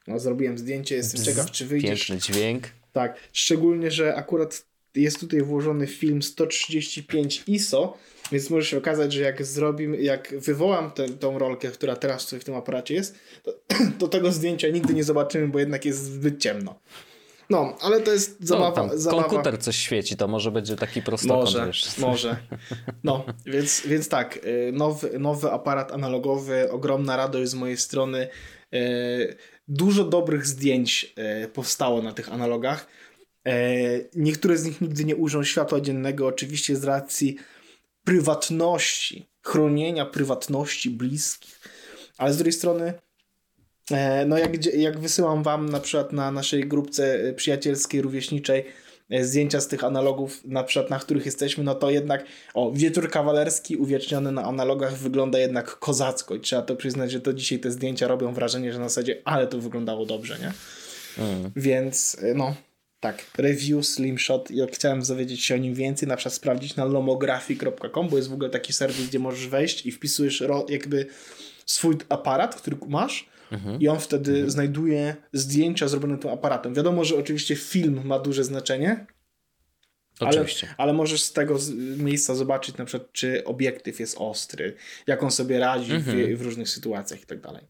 No, zrobiłem zdjęcie, jestem Bzz, ciekaw, czy wyjdziesz. Piękny dźwięk. Tak, szczególnie, że akurat jest tutaj włożony film 135 ISO, więc może się okazać, że jak zrobimy, jak wywołam tę, tą rolkę, która teraz tutaj w tym aparacie jest, to, *clears throat* to tego zdjęcia nigdy nie zobaczymy, bo jednak jest zbyt ciemno. No, ale to jest no, zabawa. No, zabawa. Komputer coś świeci, to może będzie taki prostokąt. Może, wiesz. może. *laughs* No, więc, więc tak, y, nowy, nowy aparat analogowy, ogromna radość z mojej strony. Y, dużo dobrych zdjęć y, powstało na tych analogach. Niektóre z nich nigdy nie ujrzą światła dziennego, oczywiście z racji prywatności, chronienia prywatności bliskich, ale z drugiej strony no jak, jak wysyłam wam na przykład na naszej grupce e, przyjacielskiej, rówieśniczej e, zdjęcia z tych analogów, na przykład na których jesteśmy, no to jednak o, wieczór kawalerski uwieczniony na analogach wygląda jednak kozacko i trzeba to przyznać, że to dzisiaj te zdjęcia robią wrażenie, że na zasadzie ale to wyglądało dobrze, nie? Mm. Więc no, tak, review Slimshot. Jak chciałem dowiedzieć się o nim więcej, na przykład sprawdzić na lomography.com, bo jest w ogóle taki serwis, gdzie możesz wejść i wpisujesz jakby swój aparat, który masz mhm. i on wtedy mhm. znajduje zdjęcia zrobione tym aparatem. Wiadomo, że oczywiście film ma duże znaczenie. Ale, ale możesz z tego miejsca zobaczyć na przykład, czy obiektyw jest ostry, jak on sobie radzi mhm. w, w, różnych sytuacjach i tak dalej.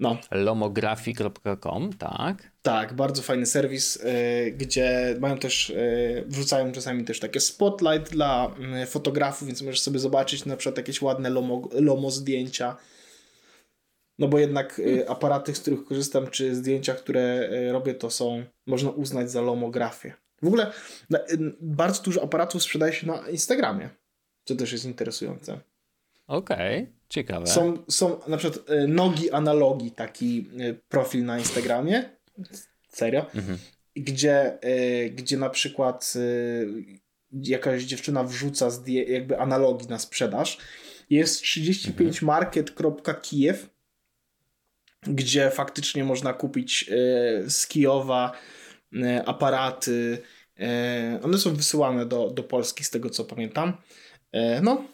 No. Lomography.com, tak? Tak, bardzo fajny serwis, y, gdzie mają też, y, wrzucają czasami też takie spotlight dla y, fotografów, więc możesz sobie zobaczyć na przykład jakieś ładne lomo, lomo zdjęcia. No bo jednak hmm. aparaty, z których korzystam, czy zdjęcia, które robię, to są, można uznać za lomografię. W ogóle bardzo dużo aparatów sprzedaje się na Instagramie, co też jest interesujące. Okej, okay, ciekawe. Są, są na przykład nogi analogi, taki profil na Instagramie. Serio? Mhm. Gdzie, gdzie na przykład jakaś dziewczyna wrzuca jakby analogii na sprzedaż. Jest 35market.kijew, mhm. Gdzie faktycznie można kupić z Kijowa aparaty. One są wysyłane do, do Polski, z tego co pamiętam. No,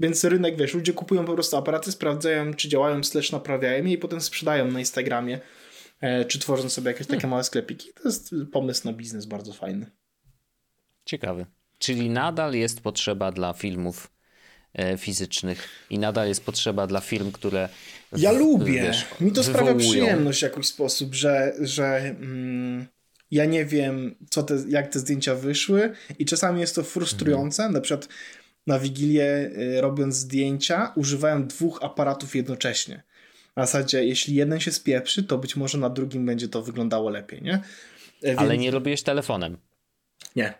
więc rynek, wiesz, ludzie kupują po prostu aparaty, sprawdzają, czy działają, slash naprawiają je i potem sprzedają na Instagramie, e, czy tworzą sobie jakieś takie hmm. małe sklepiki. To jest pomysł na biznes bardzo fajny. Ciekawy. Czyli nadal jest potrzeba dla filmów e, fizycznych i nadal jest potrzeba dla firm, które. W, ja lubię. Wiesz, Mi to wywołują. sprawia przyjemność w jakiś sposób, że, że mm, ja nie wiem, co te, jak te zdjęcia wyszły, i czasami jest to frustrujące. Mhm. Na przykład na Wigilię y, robiąc zdjęcia używają dwóch aparatów jednocześnie. Na zasadzie, jeśli jeden się spieprzy, to być może na drugim będzie to wyglądało lepiej, nie? E, więc... Ale nie robiłeś telefonem? Nie.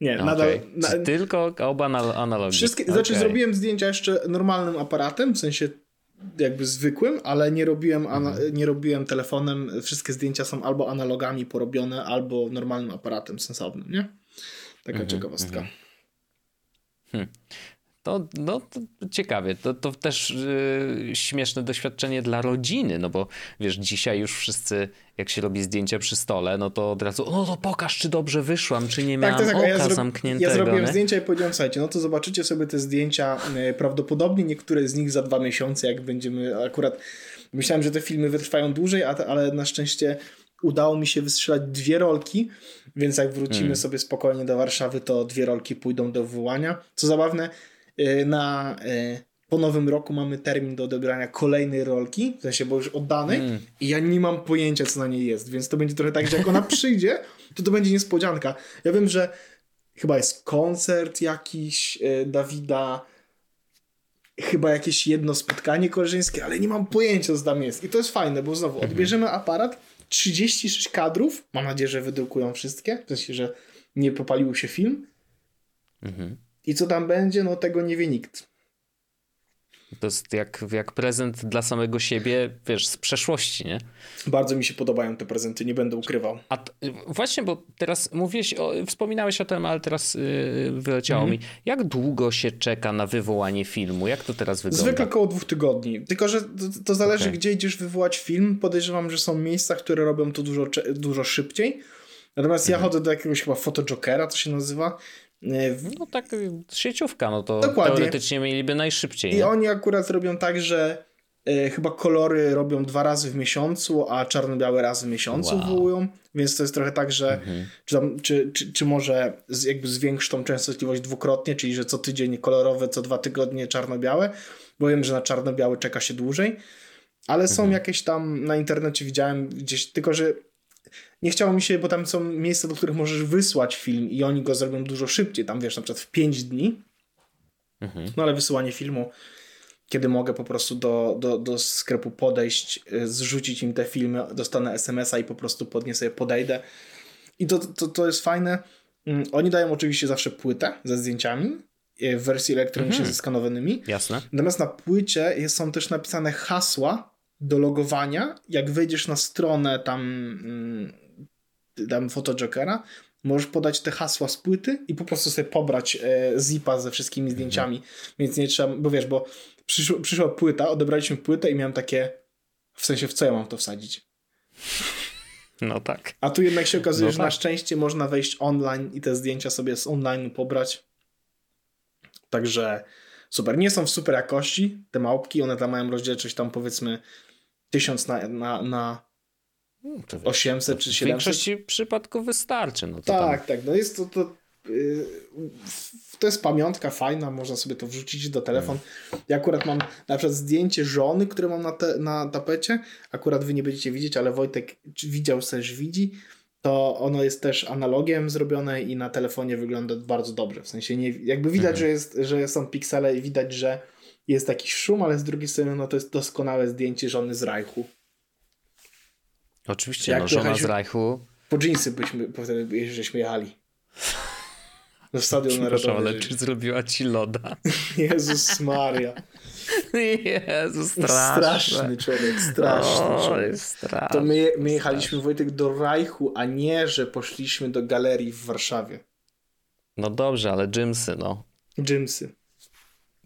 Nie, okay. nadal. Na... Tylko oba analogiczne. Wszystkie, okay. Znaczy, zrobiłem zdjęcia jeszcze normalnym aparatem, w sensie jakby zwykłym, ale nie robiłem, mhm. nie robiłem telefonem. Wszystkie zdjęcia są albo analogami porobione, albo normalnym aparatem sensownym, nie? Taka mhm. ciekawostka. Mhm. Hmm. To, no, to ciekawie, to, to też yy, śmieszne doświadczenie dla rodziny, no bo wiesz, dzisiaj już wszyscy, jak się robi zdjęcia przy stole, no to od razu, no to pokaż, czy dobrze wyszłam, czy nie tak, miałam tak, tak, oka ja zamkniętego. Ja zrobiłem nie? zdjęcia i powiedziałem, słuchajcie, no to zobaczycie sobie te zdjęcia, yy, prawdopodobnie niektóre z nich za dwa miesiące, jak będziemy akurat, myślałem, że te filmy wytrwają dłużej, ale na szczęście udało mi się wystrzelać dwie rolki, więc jak wrócimy hmm. sobie spokojnie do Warszawy, to dwie rolki pójdą do wywołania. Co zabawne, y, na, y, po nowym roku mamy termin do odebrania kolejnej rolki, w sensie, bo już oddanej hmm. i ja nie mam pojęcia, co na niej jest, więc to będzie trochę tak, że jak ona *laughs* przyjdzie, to to będzie niespodzianka. Ja wiem, że chyba jest koncert jakiś y, Dawida, chyba jakieś jedno spotkanie koleżeńskie, ale nie mam pojęcia, co tam jest. I to jest fajne, bo znowu mhm. odbierzemy aparat, 36 kadrów. Mam nadzieję, że wydrukują wszystkie. W sensie, że nie popalił się film. Mhm. I co tam będzie, no tego nie wie nikt. To jest jak, jak prezent dla samego siebie, wiesz, z przeszłości, nie? Bardzo mi się podobają te prezenty, nie będę ukrywał. A właśnie, bo teraz mówiłeś, o, wspominałeś o tym, ale teraz yy, wyleciało mhm. mi. Jak długo się czeka na wywołanie filmu? Jak to teraz wygląda? Zwykle około dwóch tygodni. Tylko, że to, to zależy, okay. gdzie idziesz wywołać film. Podejrzewam, że są miejsca, które robią to dużo, dużo szybciej. Natomiast mhm. ja chodzę do jakiegoś chyba fotojokera, to się nazywa, E, no tak, sieciówka, no to Dokładnie. teoretycznie mieliby najszybciej. I nie? oni akurat robią tak, że e, chyba kolory robią dwa razy w miesiącu, a czarno-białe raz w miesiącu wow. wywołują, więc to jest trochę tak, że mhm. czy, tam, czy, czy, czy może z, jakby zwiększyć tą częstotliwość dwukrotnie, czyli że co tydzień kolorowe, co dwa tygodnie czarno-białe, bo wiem, że na czarno-białe czeka się dłużej, ale są mhm. jakieś tam na internecie widziałem gdzieś, tylko że nie chciało mi się, bo tam są miejsca, do których możesz wysłać film i oni go zrobią dużo szybciej, tam wiesz, na przykład w 5 dni. Mhm. No ale wysyłanie filmu, kiedy mogę po prostu do, do, do sklepu podejść, y, zrzucić im te filmy, dostanę SMS-a i po prostu podnie sobie podejdę. I to, to, to jest fajne. Mm, oni dają oczywiście zawsze płytę ze zdjęciami y, w wersji elektronicznej mhm. zeskanowanymi. Jasne. Natomiast na płycie są też napisane hasła do logowania. Jak wejdziesz na stronę tam dam fotojokera, możesz podać te hasła z płyty i po prostu sobie pobrać e, zipa ze wszystkimi zdjęciami, mhm. więc nie trzeba, bo wiesz, bo przyszła, przyszła płyta, odebraliśmy płytę i miałem takie, w sensie w co ja mam to wsadzić? No tak. A tu jednak się okazuje, no że tak. na szczęście można wejść online i te zdjęcia sobie z online pobrać. Także super. Nie są w super jakości te małpki, one tam mają rozdzielczość tam powiedzmy 1000 na, na, na 800 no, czy 700. W większości przypadków wystarczy. No tak, tam... tak. No jest to, to yy, to jest pamiątka fajna, można sobie to wrzucić do telefon. Ja akurat mam na przykład zdjęcie żony, które mam na, te, na tapecie. Akurat wy nie będziecie widzieć, ale Wojtek widział, też widzi. To ono jest też analogiem zrobione i na telefonie wygląda bardzo dobrze. W sensie nie, jakby widać, mhm. że, jest, że są piksele i widać, że jest taki szum, ale z drugiej strony no to jest doskonałe zdjęcie żony z Reichu. Oczywiście, Jak no, żona z Reichu. Po dżinsy byśmy, wtedy żeśmy jechali. *laughs* Do stadion narodowy. ale czy zrobiła ci loda? *laughs* Jezus Maria. *laughs* Jezus, straszny. straszny człowiek, straszny o, człowiek. Straszny, to my, my jechaliśmy, Wojtek, do Rajchu, a nie, że poszliśmy do galerii w Warszawie. No dobrze, ale dżimsy, no. Dżimsy.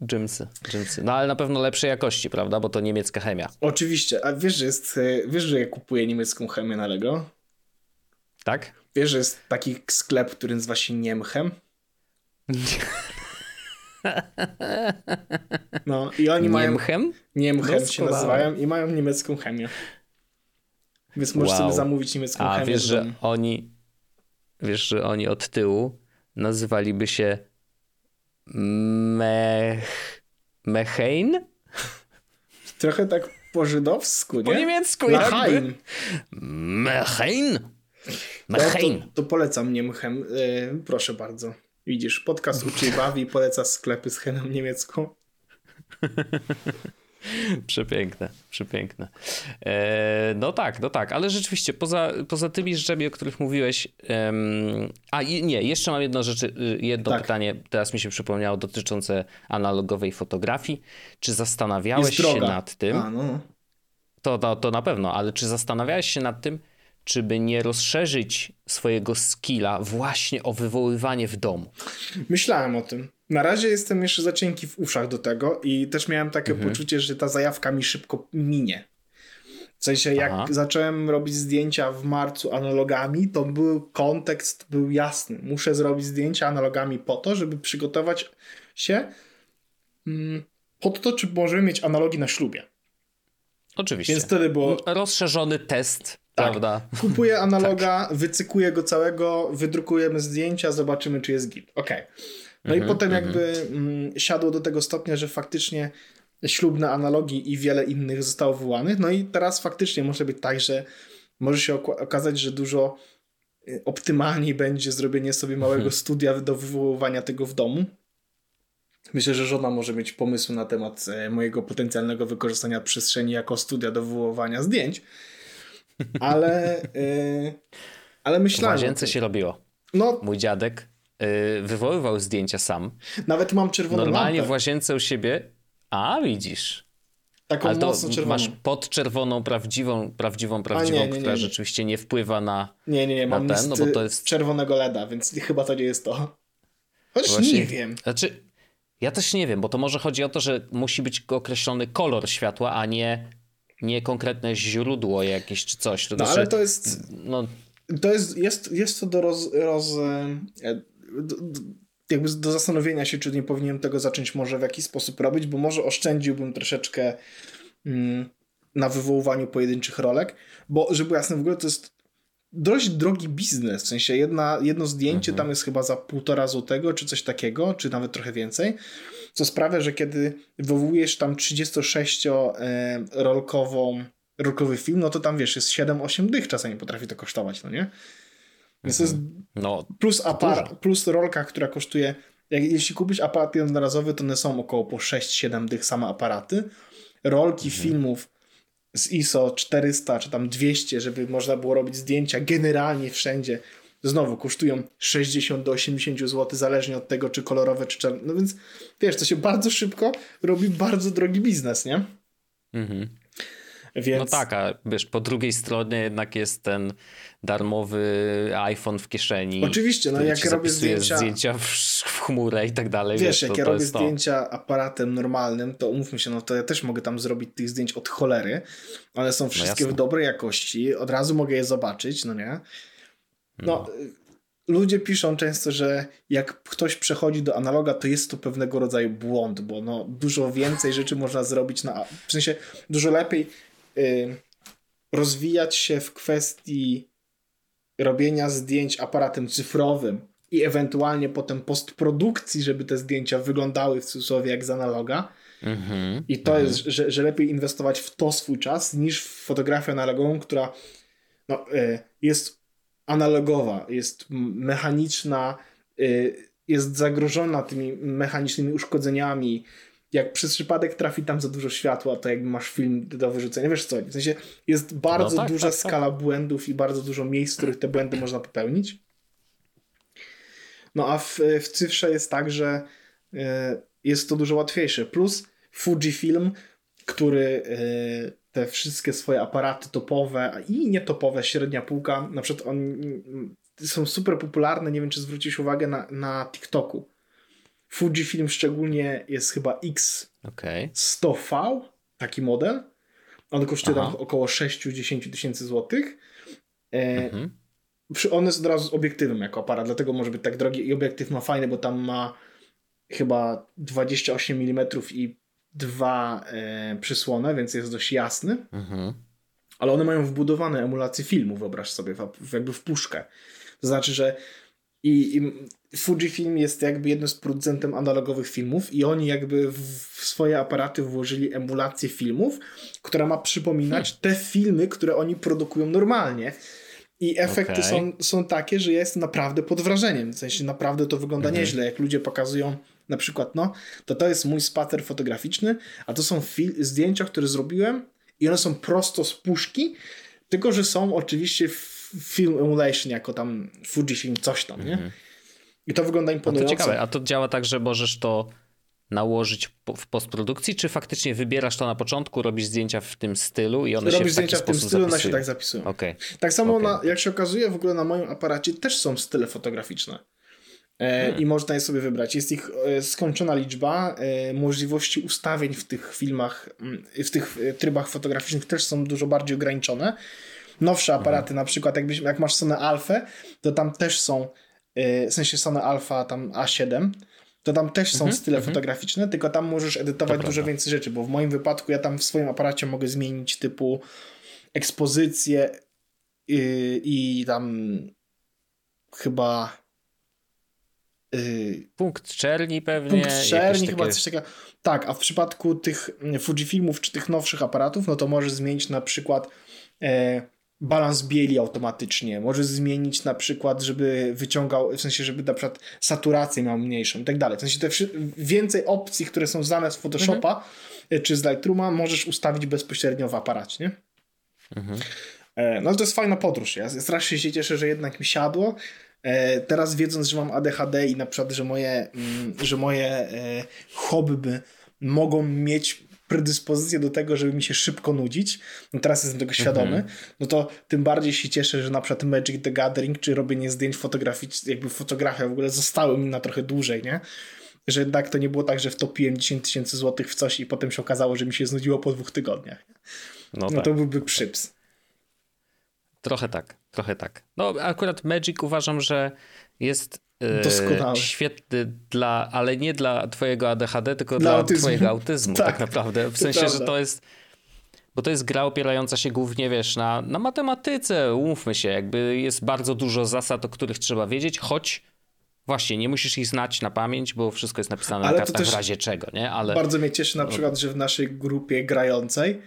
Dżimsy, dżimsy. No ale na pewno lepszej jakości, prawda? Bo to niemiecka chemia. Oczywiście. A wiesz, że jest, e, wiesz, że ja kupuję niemiecką chemię na Lego? Tak? Wiesz, że jest taki sklep, który nazywa się Niemchem? *laughs* No i oni mają... Niemchem? Niemchem się nazywają i mają niemiecką chemię. Więc możesz wow. sobie zamówić niemiecką A, chemię. wiesz, że oni wiesz, że oni od tyłu nazywaliby się Mech... Mechein? Trochę tak po żydowsku, nie? Po niemiecku Lachain. Mechein? Mechein. No, to, to, polecam Niemchem. Yy, proszę bardzo. Widzisz, podcast uczy i bawi, poleca sklepy z heną niemiecką. *laughs* *laughs* przepiękne, przepiękne. E, no tak, no tak, ale rzeczywiście poza, poza tymi rzeczami, o których mówiłeś, em, a nie, jeszcze mam jedno, rzeczy, y, jedno tak. pytanie, teraz mi się przypomniało, dotyczące analogowej fotografii. Czy zastanawiałeś się nad tym? A, no. to, to, to na pewno, ale czy zastanawiałeś się nad tym, czy by nie rozszerzyć swojego skilla właśnie o wywoływanie w domu? Myślałem o tym. Na razie jestem jeszcze za cienki w uszach do tego i też miałem takie mhm. poczucie, że ta zajawka mi szybko minie. W sensie, jak Aha. zacząłem robić zdjęcia w marcu analogami, to był kontekst był jasny. Muszę zrobić zdjęcia analogami po to, żeby przygotować się mm, pod to, czy możemy mieć analogi na ślubie. Oczywiście. Więc wtedy było. Rozszerzony test tak. Prawda? Kupuję analoga, *laughs* tak. wycykuję go całego, wydrukujemy zdjęcia, zobaczymy, czy jest git. Ok. No i potem jakby mm, siadło do tego stopnia, że faktycznie ślubne analogi i wiele innych zostało wywołanych. No i teraz faktycznie może być tak, że może się okazać, że dużo y, optymalniej będzie zrobienie sobie małego mhm. studia do wywoływania tego w domu. Myślę, że żona może mieć pomysł na temat e, mojego potencjalnego wykorzystania przestrzeni jako studia do wywoływania zdjęć ale, yy, ale myślałem. W łazience się robiło. No, Mój dziadek yy, wywoływał zdjęcia sam. Nawet mam czerwoną Normalnie lampę. w łazience u siebie. A, widzisz. Taką Ale to czerwoną. masz podczerwoną, prawdziwą, prawdziwą, prawdziwą, nie, nie, nie, która rzeczywiście nie wpływa na. Nie, nie, nie, mam ten, no bo to jest czerwonego LEDa, więc chyba to nie jest to. Chociaż Właśnie, nie wiem. Znaczy, ja też nie wiem, bo to może chodzi o to, że musi być określony kolor światła, a nie nie konkretne źródło jakieś czy coś. To no znaczy, ale to jest. No... To jest, jest, jest to do roz. roz e, do, jakby do zastanowienia się, czy nie powinienem tego zacząć może w jakiś sposób robić, bo może oszczędziłbym troszeczkę mm, na wywoływaniu pojedynczych rolek, bo żeby jasne, w ogóle to jest dość drogi biznes, w sensie jedna, jedno zdjęcie mhm. tam jest chyba za półtora złotego, czy coś takiego, czy nawet trochę więcej, co sprawia, że kiedy wywołujesz tam 36-rolkową e, rolkowy film, no to tam wiesz, jest 7-8 dych czasami potrafi to kosztować, no nie? Więc to jest mhm. no, plus, apar- plus rolka, która kosztuje, jak, jeśli kupisz aparat jednorazowy, to one są około po 6-7 dych same aparaty. Rolki mhm. filmów z ISO 400 czy tam 200, żeby można było robić zdjęcia generalnie wszędzie, znowu kosztują 60 do 80 zł, zależnie od tego, czy kolorowe, czy czarne. No więc wiesz, to się bardzo szybko robi bardzo drogi biznes, nie? Mhm. Więc... No tak, a wiesz, po drugiej stronie jednak jest ten darmowy iPhone w kieszeni. Oczywiście, no jak robię zdjęcia... zdjęcia w, w chmurę i tak dalej. Wiesz, wiesz jak to, ja to robię zdjęcia to. aparatem normalnym, to umówmy się, no to ja też mogę tam zrobić tych zdjęć od cholery. One są no wszystkie no w dobrej jakości, od razu mogę je zobaczyć, no nie? No, no. Ludzie piszą często, że jak ktoś przechodzi do analoga, to jest to pewnego rodzaju błąd, bo no, dużo więcej rzeczy można zrobić na. W sensie dużo lepiej y, rozwijać się w kwestii robienia zdjęć aparatem cyfrowym i ewentualnie potem postprodukcji, żeby te zdjęcia wyglądały w cudzysłowie jak z analoga. -hmm, I to jest, że, że lepiej inwestować w to swój czas niż w fotografię analogową, która no, y, jest analogowa, jest mechaniczna, y, jest zagrożona tymi mechanicznymi uszkodzeniami. Jak przez przypadek trafi tam za dużo światła, to jakby masz film do wyrzucenia. Wiesz co? W sensie jest bardzo no tak, duża tak, tak. skala tak. błędów i bardzo dużo miejsc, w których te błędy można popełnić. No a w, w cyfrze jest tak, że y, jest to dużo łatwiejsze. Plus Fujifilm, który y, te wszystkie swoje aparaty topowe i nietopowe, średnia półka, na przykład on, są super popularne, nie wiem czy zwrócisz uwagę na, na TikToku. Fujifilm szczególnie jest chyba X100V, taki model. On kosztuje tam około 6-10 tysięcy złotych. E, mhm. On jest od razu z obiektywem jako aparat, dlatego może być tak drogi i obiektyw ma fajny, bo tam ma chyba 28 mm i dwa e, przysłony, więc jest dość jasny. Mhm. Ale one mają wbudowane emulacje filmu, wyobraź sobie, w, jakby w puszkę. To znaczy, że i, i Fujifilm jest jakby jednym z producentem analogowych filmów i oni jakby w, w swoje aparaty włożyli emulację filmów, która ma przypominać hmm. te filmy, które oni produkują normalnie. I efekty okay. są, są takie, że jest naprawdę pod wrażeniem. W sensie naprawdę to wygląda mhm. nieźle, jak ludzie pokazują na przykład, no, to to jest mój spacer fotograficzny, a to są zdjęcia, które zrobiłem i one są prosto z puszki, tylko że są oczywiście film emulation, jako tam Fujifilm, coś tam, nie? Mhm. I to wygląda imponująco. A to ciekawe, a to działa tak, że możesz to nałożyć w postprodukcji, czy faktycznie wybierasz to na początku, robisz zdjęcia w tym stylu i one robisz się w zdjęcia w tym stylu, one się tak zapisują. Okay. Tak samo, okay. Na, jak się okazuje, w ogóle na moim aparacie też są style fotograficzne. E, hmm. I można je sobie wybrać. Jest ich e, skończona liczba. E, możliwości ustawień w tych filmach, mm, w tych trybach fotograficznych też są dużo bardziej ograniczone. Nowsze mhm. aparaty, hmm. na przykład jakbyś, jak masz Sony Alpha, to tam też są, w sensie Sony Alpha tam A7, to tam też są mm -hmm, style mm -hmm. fotograficzne, tylko tam możesz edytować to dużo prawda. więcej rzeczy, bo w moim wypadku ja tam w swoim aparacie mogę zmienić typu ekspozycję i, i tam chyba punkt czerni pewnie. Punkt czerni chyba takie... coś takiego. Tak, a w przypadku tych mm, Fujifilmów czy tych nowszych aparatów, no to możesz zmienić na przykład e, balans bieli automatycznie. Możesz zmienić na przykład, żeby wyciągał, w sensie, żeby na przykład saturację miał mniejszą i tak dalej. W sensie te więcej opcji, które są znane z Photoshopa mhm. czy z Lightrooma, możesz ustawić bezpośrednio w aparacie, nie? Mhm. E, no to jest fajna podróż. Ja strasznie się cieszę, że jednak mi siadło. E, teraz wiedząc, że mam ADHD i na przykład, że moje, mm, że moje e, hobby mogą mieć predyspozycję do tego, żeby mi się szybko nudzić, no teraz jestem tego świadomy, mm -hmm. no to tym bardziej się cieszę, że na przykład Magic the Gathering, czy robienie zdjęć fotograficznych, jakby fotografia w ogóle zostały mi na trochę dłużej, nie? Że jednak to nie było tak, że wtopiłem 10 tysięcy złotych w coś i potem się okazało, że mi się znudziło po dwóch tygodniach. No, no tak. to byłby przyps. Trochę tak, trochę tak. No akurat Magic uważam, że jest e, świetny dla, ale nie dla twojego ADHD, tylko dla, dla autyzmu. twojego autyzmu *laughs* tak, tak naprawdę. W sensie, że to jest bo to jest gra opierająca się głównie, wiesz, na, na matematyce, umówmy się, jakby jest bardzo dużo zasad, o których trzeba wiedzieć, choć właśnie nie musisz ich znać na pamięć, bo wszystko jest napisane Ale na kartach w razie czego, nie? Ale... Bardzo mnie cieszy na przykład, że w naszej grupie grającej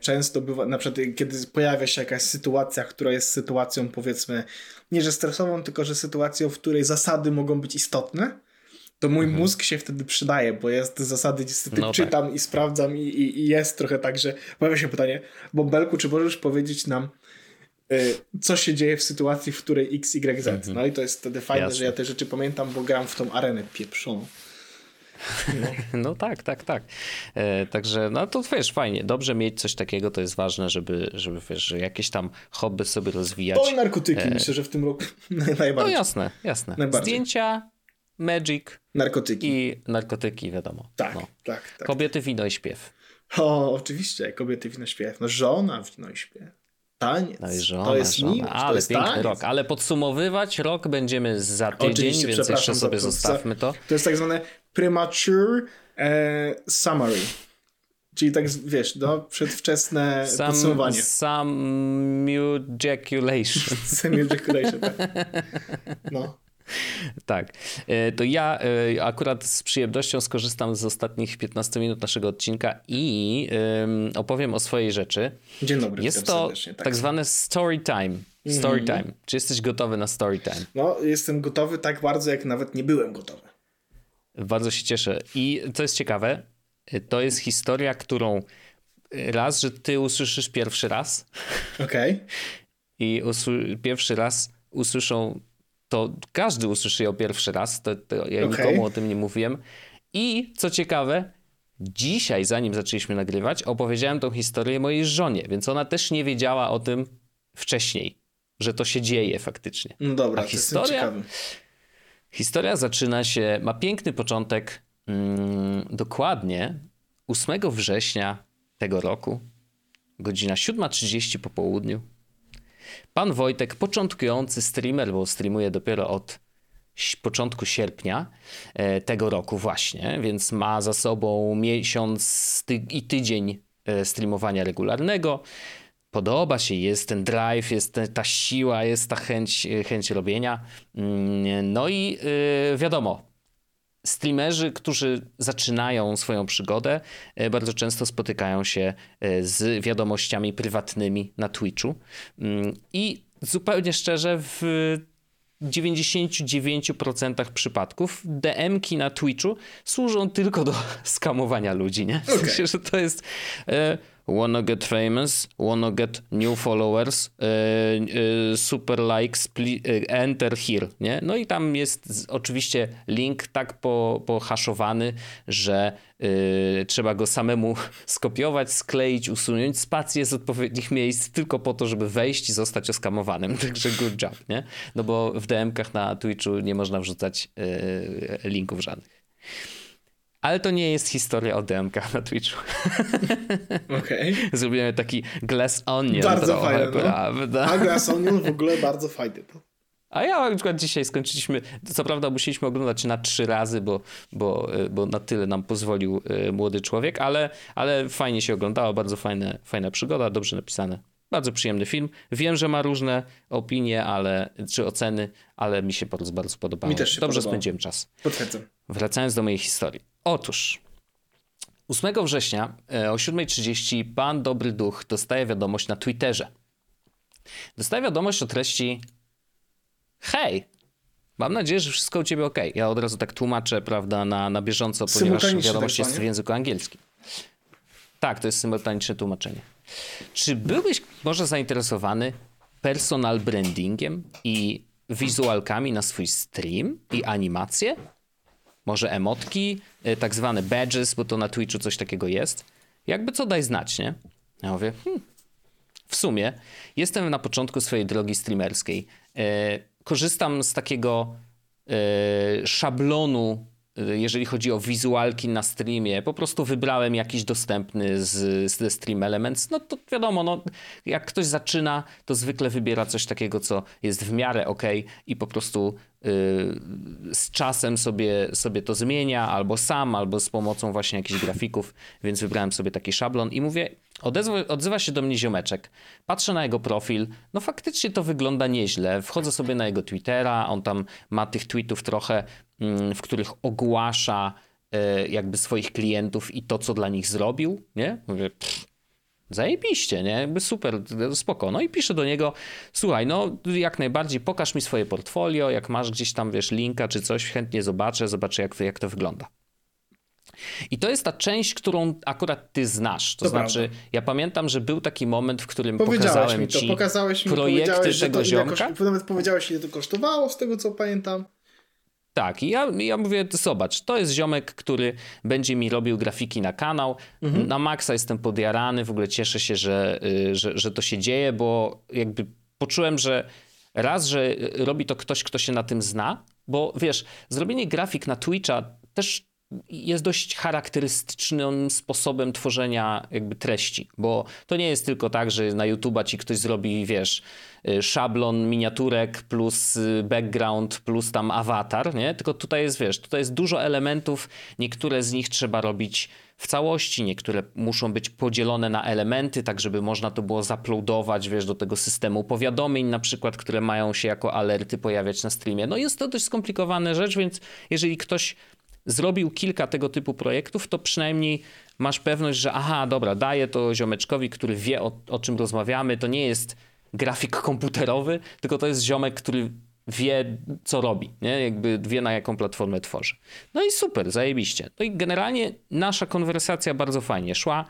często bywa, na przykład kiedy pojawia się jakaś sytuacja, która jest sytuacją powiedzmy, nie że stresową, tylko że sytuacją, w której zasady mogą być istotne, to mój mhm. mózg się wtedy przydaje, bo jest zasady niestety no tak. czytam tak. i sprawdzam i, i, i, jest trochę tak, że pojawia się pytanie, Bąbelku, czy możesz powiedzieć nam, y, co się dzieje w sytuacji, w której X, Y, Z. Mhm. No i to jest wtedy fajne, Jasne. że ja te rzeczy pamiętam, bo gram w tą arenę pieprzoną. No. *laughs* no tak, tak, tak. E, także no to wiesz, fajnie, dobrze mieć coś takiego, to jest ważne, żeby, żeby wiesz, jakieś tam hobby sobie rozwijać. O narkotyki, e... myślę, że w tym roku *laughs* najbardziej. No jasne, jasne. Zdjęcia, Magic. Narkotyki. I narkotyki, wiadomo. Tak, no. tak, tak. Kobiety, wino i śpiew. O, oczywiście, kobiety, wino, śpiew. No żona, wino i śpiew. Taniec. No i żona, to jest żona. miłość, Ale piękny taniec. rok. Ale podsumowywać rok będziemy za tydzień, Oczywiście, więc jeszcze sobie zostawmy to. To jest tak zwane premature e, summary. Czyli tak, wiesz, no, przedwczesne Some, podsumowanie. Some ejaculation, *laughs* tak. No. Tak. E, to ja e, akurat z przyjemnością skorzystam z ostatnich 15 minut naszego odcinka i opowiem o swojej rzeczy. Dzień dobry. Jest to tak. tak zwane story time. Story -hmm. time. Czy jesteś gotowy na story time? No, jestem gotowy tak bardzo, jak nawet nie byłem gotowy. Bardzo się cieszę. I co jest ciekawe, to jest historia, którą raz, że ty usłyszysz pierwszy raz. Okej. Okay. I pierwszy raz usłyszą to każdy usłyszy ją pierwszy raz, to, to ja okay. nikomu o tym nie mówiłem. I co ciekawe, dzisiaj, zanim zaczęliśmy nagrywać, opowiedziałem tą historię mojej żonie, więc ona też nie wiedziała o tym wcześniej, że to się dzieje faktycznie. No dobra, A historia, historia zaczyna się, ma piękny początek mm, dokładnie 8 września tego roku, godzina 7.30 po południu. Pan Wojtek, początkujący streamer, bo streamuje dopiero od początku sierpnia e, tego roku właśnie, więc ma za sobą miesiąc i tydzień e, streamowania regularnego. Podoba się, jest ten drive, jest ta siła, jest ta chęć, chęć robienia. Mm, no i e, wiadomo, streamerzy, którzy zaczynają swoją przygodę, e, bardzo często spotykają się e, z wiadomościami prywatnymi na Twitchu. Mm, I zupełnie szczerze, w 99% przypadków DM-ki na Twitchu służą tylko do *laughs* skamowania ludzi, nie? W sensie, że to jest... E, wanna get famous, wanna get new followers, yy, super likes, please, enter here, nie? No i tam jest oczywiście link tak po, pohaszowany, że yy, trzeba go samemu *laughs* skopiować, skleić, usunąć spację z odpowiednich miejsc tylko po to, żeby wejść i zostać oskamowanym. *laughs* Także good job, nie? No bo w DM-kach na Twitchu nie można wrzucać yy, linków żadnych. Ale to nie jest historia o DMK na Twitchu. *laughs* Okej. Okay. Zrobiłem taki Glass Onion Bardzo trochę, fajne, no. prawda? A Glass Onion w ogóle bardzo fajny. To. A ja na przykład dzisiaj skończyliśmy, co prawda musieliśmy oglądać na trzy razy, bo, bo, bo na tyle nam pozwolił e, młody człowiek, ale, ale fajnie się oglądało, bardzo fajne, fajna przygoda, dobrze napisane. Bardzo przyjemny film. Wiem, że ma różne opinie, ale, czy oceny, ale mi się bardzo, bardzo podobało. Mi też się Dobrze podobało. spędziłem czas. Potwierdzam. Wracając do mojej historii. Otóż 8 września e, o 7.30 pan Dobry Duch dostaje wiadomość na Twitterze. Dostaje wiadomość o treści Hej, mam nadzieję, że wszystko u ciebie ok. Ja od razu tak tłumaczę, prawda, na, na bieżąco, ponieważ wiadomość jest w języku angielskim. Tak, to jest symultaniczne tłumaczenie. Czy byłbyś może zainteresowany personal brandingiem i wizualkami na swój stream i animacje? Może emotki, y, tak zwane badges, bo to na Twitchu coś takiego jest. Jakby co daj znać, nie? Ja mówię, hmm. w sumie jestem na początku swojej drogi streamerskiej. E, korzystam z takiego e, szablonu jeżeli chodzi o wizualki na streamie, po prostu wybrałem jakiś dostępny z, z Stream Elements, no to wiadomo, no, jak ktoś zaczyna, to zwykle wybiera coś takiego, co jest w miarę ok i po prostu yy, z czasem sobie, sobie to zmienia, albo sam, albo z pomocą właśnie jakichś grafików, więc wybrałem sobie taki szablon i mówię, odezwa, odzywa się do mnie ziomeczek, patrzę na jego profil, no faktycznie to wygląda nieźle, wchodzę sobie na jego Twittera, on tam ma tych tweetów trochę w których ogłasza e, jakby swoich klientów i to, co dla nich zrobił, nie? Mówię, pff, zajebiście, nie? Jakby super, spoko. No i piszę do niego, słuchaj, no jak najbardziej pokaż mi swoje portfolio, jak masz gdzieś tam, wiesz, linka czy coś, chętnie zobaczę, zobaczę jak to, jak to wygląda. I to jest ta część, którą akurat ty znasz. To, to znaczy, prawda. ja pamiętam, że był taki moment, w którym pokazałem mi to, ci pokazałeś mi, projekty tego ziomka. Koszt... Nawet powiedziałeś, ile to kosztowało, z tego co pamiętam. Tak, i ja, ja mówię, zobacz, to jest ziomek, który będzie mi robił grafiki na kanał. Mhm. Na maksa jestem podjarany, w ogóle cieszę się, że, y, że, że to się dzieje, bo jakby poczułem, że raz, że robi to ktoś, kto się na tym zna, bo wiesz, zrobienie grafik na Twitcha też jest dość charakterystycznym sposobem tworzenia jakby treści, bo to nie jest tylko tak, że na YouTube'a ci ktoś zrobi, wiesz, y, szablon miniaturek plus y, background plus tam awatar, nie? Tylko tutaj jest, wiesz, tutaj jest dużo elementów, niektóre z nich trzeba robić w całości, niektóre muszą być podzielone na elementy, tak żeby można to było zaploadować, wiesz, do tego systemu powiadomień na przykład, które mają się jako alerty pojawiać na streamie. No jest to dość skomplikowana rzecz, więc jeżeli ktoś zrobił kilka tego typu projektów, to przynajmniej masz pewność, że aha, dobra, daję to ziomeczkowi, który wie o, o czym rozmawiamy. To nie jest grafik komputerowy, tylko to jest ziomek, który wie, co robi, nie? jakby wie, na jaką platformę tworzy. No i super, zajebiście. No i generalnie nasza konwersacja bardzo fajnie szła.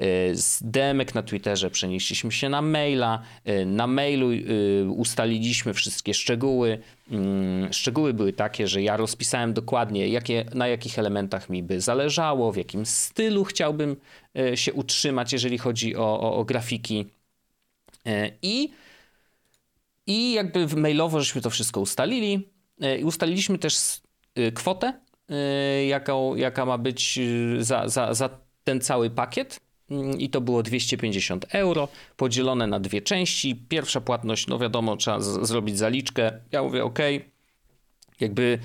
Y, z demek na Twitterze przenieśliśmy się na maila. Y, na mailu y, ustaliliśmy wszystkie szczegóły. Mm, szczegóły były takie, że ja rozpisałem dokładnie, jakie, na jakich elementach mi by zależało, w jakim stylu chciałbym się utrzymać, jeżeli chodzi o, o, o grafiki. I i jakby mailowo żeśmy to wszystko ustalili. Ustaliliśmy też kwotę, jaką, jaka ma być za, za, za ten cały pakiet. Mm, I to było 250 euro, podzielone na dwie części. Pierwsza płatność, no wiadomo, trzeba z- zrobić zaliczkę. Ja mówię, ok, jakby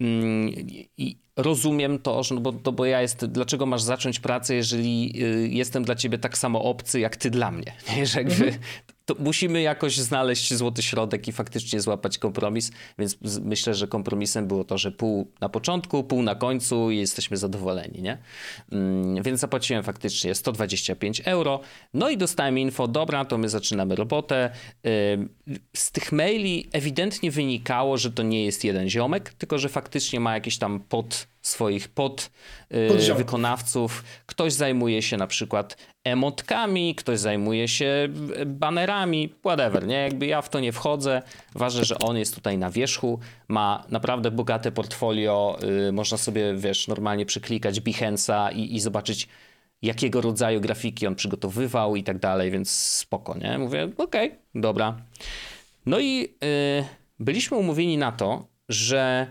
mm, i rozumiem to, że, no bo, to, bo ja jest, dlaczego masz zacząć pracę, jeżeli y, jestem dla ciebie tak samo obcy, jak ty dla mnie. *laughs* Nie? Że jakby, mhm to musimy jakoś znaleźć złoty środek i faktycznie złapać kompromis, więc myślę, że kompromisem było to, że pół na początku, pół na końcu i jesteśmy zadowoleni, nie? Mm, więc zapłaciłem faktycznie 125 euro, no i dostałem info, dobra, to my zaczynamy robotę. Z tych maili ewidentnie wynikało, że to nie jest jeden ziomek, tylko że faktycznie ma jakiś tam pod swoich pod, y, wykonawców. Ktoś zajmuje się na przykład emotkami, ktoś zajmuje się banerami, whatever, nie? Jakby ja w to nie wchodzę. Ważne, że on jest tutaj na wierzchu, ma naprawdę bogate portfolio, y, można sobie, wiesz, normalnie przyklikać Behance'a i, i zobaczyć jakiego rodzaju grafiki on przygotowywał i tak dalej, więc spoko, nie? Mówię, okej, okay, dobra. No i y, byliśmy umówieni na to, że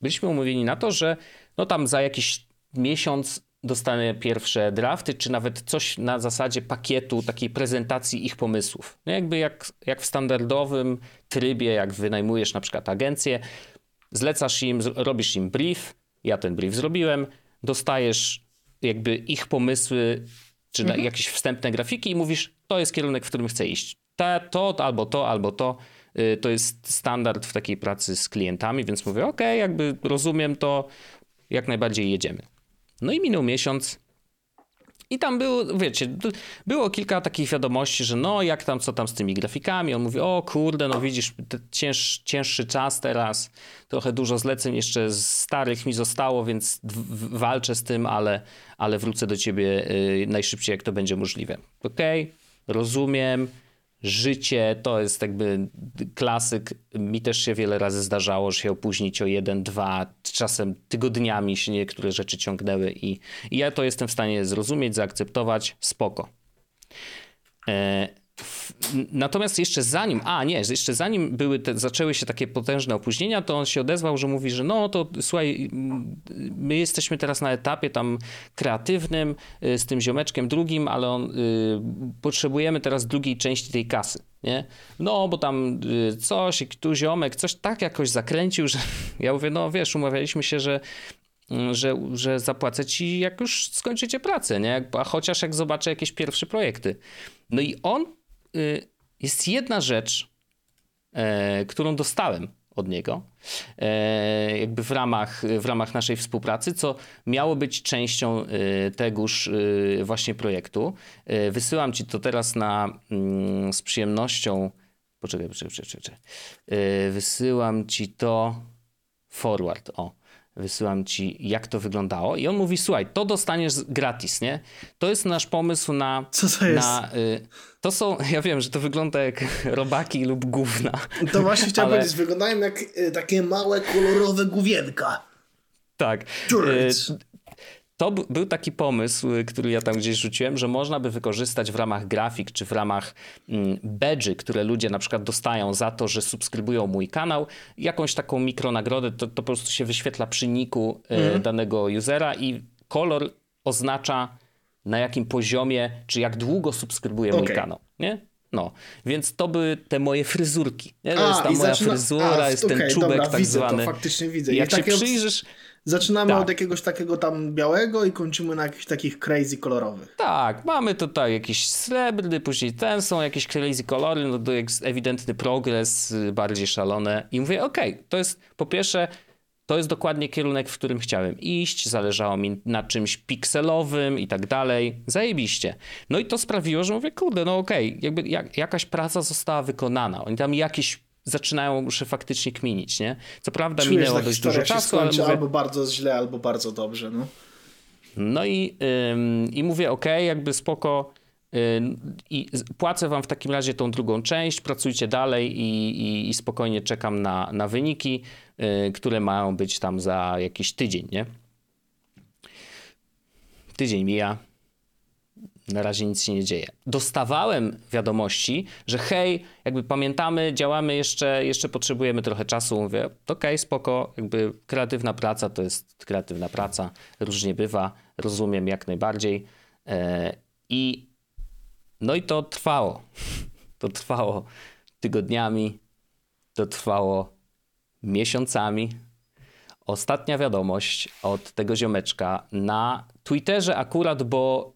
byliśmy umówieni na to, że no tam za jakiś miesiąc dostanę pierwsze drafty, czy nawet coś na zasadzie pakietu takiej prezentacji ich pomysłów. No jakby jak, jak w standardowym trybie, jak wynajmujesz na przykład agencję, zlecasz im, robisz im brief, ja ten brief zrobiłem, dostajesz jakby ich pomysły, czy mhm. jakieś wstępne grafiki i mówisz, to jest kierunek, w którym chcę iść. Ta, to, albo to, albo to. Y, to jest standard w takiej pracy z klientami, więc mówię, ok, jakby rozumiem to, jak najbardziej jedziemy. No i minął miesiąc. I tam było, wiecie, było kilka takich wiadomości, że no jak tam, co tam z tymi grafikami. On mówi, o kurde, no widzisz, cięż, cięższy czas teraz, trochę dużo zleceń jeszcze z starych mi zostało, więc walczę z tym, ale, ale wrócę do ciebie y, najszybciej, jak to będzie możliwe. Okej, okay, rozumiem, życie to jest jakby klasyk. Mi też się wiele razy zdarzało, że się opóźnić o jeden, dwa, czasem tygodniami się niektóre rzeczy ciągnęły i, i ja to jestem w stanie zrozumieć, zaakceptować, spoko. E, Natomiast jeszcze zanim, a nie, jeszcze zanim były te, zaczęły się takie potężne opóźnienia, to on się odezwał, że mówi, że no to słuchaj, my jesteśmy teraz na etapie tam kreatywnym y, z tym ziomeczkiem drugim, ale on, y, potrzebujemy teraz drugiej części tej kasy, nie? No, bo tam y, coś, tu ziomek, coś tak jakoś zakręcił, że *laughs* ja mówię, no wiesz, umawialiśmy się, że że, że zapłacę ci, jak już skończycie pracę, nie? A chociaż jak zobaczę jakieś pierwsze projekty. No i on jest jedna rzecz, e, którą dostałem od niego, e, jakby w ramach, w ramach naszej współpracy, co miało być częścią e, tegoż właśnie projektu. Wysyłam ci to teraz na, mm, z przyjemnością. Poczekaj, poczekaj, poczekaj. Wysyłam ci to forward. O. wysyłam ci, jak to wyglądało. I on mówi, słuchaj, to dostaniesz gratis, nie? To jest nasz pomysł na... Co to jest? Na, y, to są, *laughs* ja wiem, że to wygląda jak robaki lub gówna. To właśnie chciałem ale... powiedzieć, wyglądają jak y, takie małe, kolorowe główienka. Tak. Y, to był taki pomysł, y, który ja tam gdzieś rzuciłem, że można by wykorzystać w ramach grafik czy w ramach mm, badży, które ludzie na przykład dostają za to, że subskrybują mój kanał, jakąś taką mikronagrodę, to, to po prostu się wyświetla przy niku mm. danego usera i kolor oznacza na jakim poziomie, czy jak długo subskrybuje okay. mój kanał, nie? No, więc to były te moje fryzurki. Nie? To a, jest ta moja zaczyna... fryzura, a, jest okay, ten czubek dobra, tak widzę zwany. To faktycznie widzę. Jak I się przyjrzysz, Zaczynamy tak. od jakiegoś takiego tam białego i kończymy na jakichś takich crazy kolorowych. Tak, mamy tutaj jakiś srebrny, później ten są jakieś crazy kolory, no to jest ewidentny progres, y, bardziej szalone. I mówię, okej, okay, to jest po pierwsze, to jest dokładnie kierunek, w którym chciałem iść, zależało mi na czymś pikselowym i tak dalej. Zajebiście. No i to sprawiło, że mówię, kurde, no okej, okay, jakby jak, jakaś praca została wykonana. Oni tam jakieś zaczynają już faktycznie kminić, nie? Co prawda Czujesz, minęło dość dużo czasu, ale mówię... albo bardzo źle, albo bardzo dobrze, no. No i, ym, i mówię, ok, jakby spoko, i płacę wam w takim razie tą drugą część, pracujcie dalej i, i, i spokojnie czekam na, na wyniki, y, które mają być tam za jakiś tydzień, nie? Tydzień mija, na razie nic się nie dzieje. Dostawałem wiadomości, że hej, jakby pamiętamy, działamy jeszcze, jeszcze potrzebujemy trochę czasu. Mówię, okej, okay, spoko, jakby kreatywna praca to jest kreatywna praca, różnie bywa, rozumiem jak najbardziej. E, I no i to trwało. *laughs* To trwało tygodniami, to trwało miesiącami. Ostatnia wiadomość od tego ziomeczka na Twitterze akurat, bo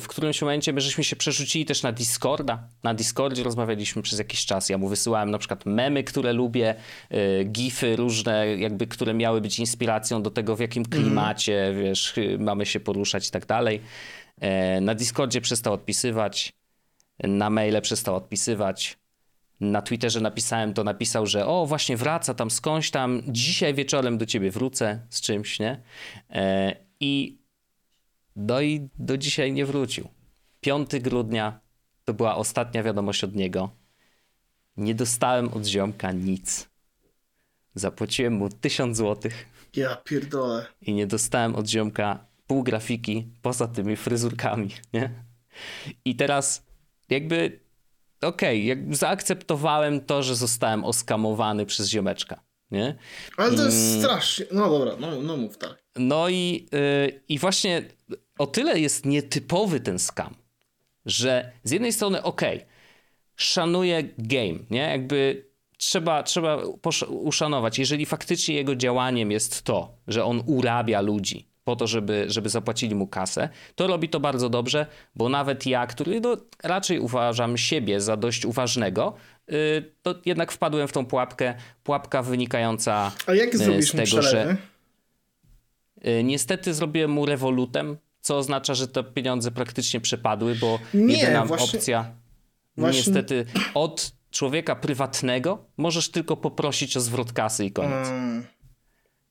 w którymś momencie my żeśmy się przerzucili też na Discorda. Na Discordzie rozmawialiśmy przez jakiś czas. Ja mu wysyłałem na przykład memy, które lubię, y, gify różne, jakby, które miały być inspiracją do tego, w jakim mhm. klimacie, mm. wiesz, mamy się poruszać i tak dalej. E, na Discordzie przestał odpisywać, na maile przestał odpisywać. Na Twitterze napisałem to, napisał, że o, właśnie wraca tam skądś tam, dzisiaj wieczorem do ciebie wrócę z czymś, nie? E, I no i do dzisiaj nie wrócił. 5 grudnia to była ostatnia wiadomość od niego. Nie dostałem od ziomka nic. Zapłaciłem mu 1000 złotych. Ja pierdolę. I nie dostałem od ziomka pół grafiki poza tymi fryzurkami, nie? I teraz jakby okej, okay, zaakceptowałem to, że zostałem oskamowany przez ziomeczka, nie? Ale to jest mm. strasznie... No dobra, no, no mów tak. No i, yy, i właśnie o tyle jest nietypowy ten scam, że z jednej strony, ok, szanuje game, nie? Jakby trzeba, trzeba uszanować, jeżeli faktycznie jego działaniem jest to, że on urabia ludzi po to, żeby, żeby zapłacili mu kasę, to robi to bardzo dobrze, bo nawet ja, który no, raczej uważam siebie za dość uważnego, yy, to jednak wpadłem w tą pułapkę, pułapka wynikająca A jak y, z tego, że... Yy, niestety zrobiłem mu rewolutem, co oznacza, że te pieniądze praktycznie przepadły, bo nie, jedyna właśnie, opcja właśnie... niestety od człowieka prywatnego możesz tylko poprosić o zwrot kasy i koniec. Hmm.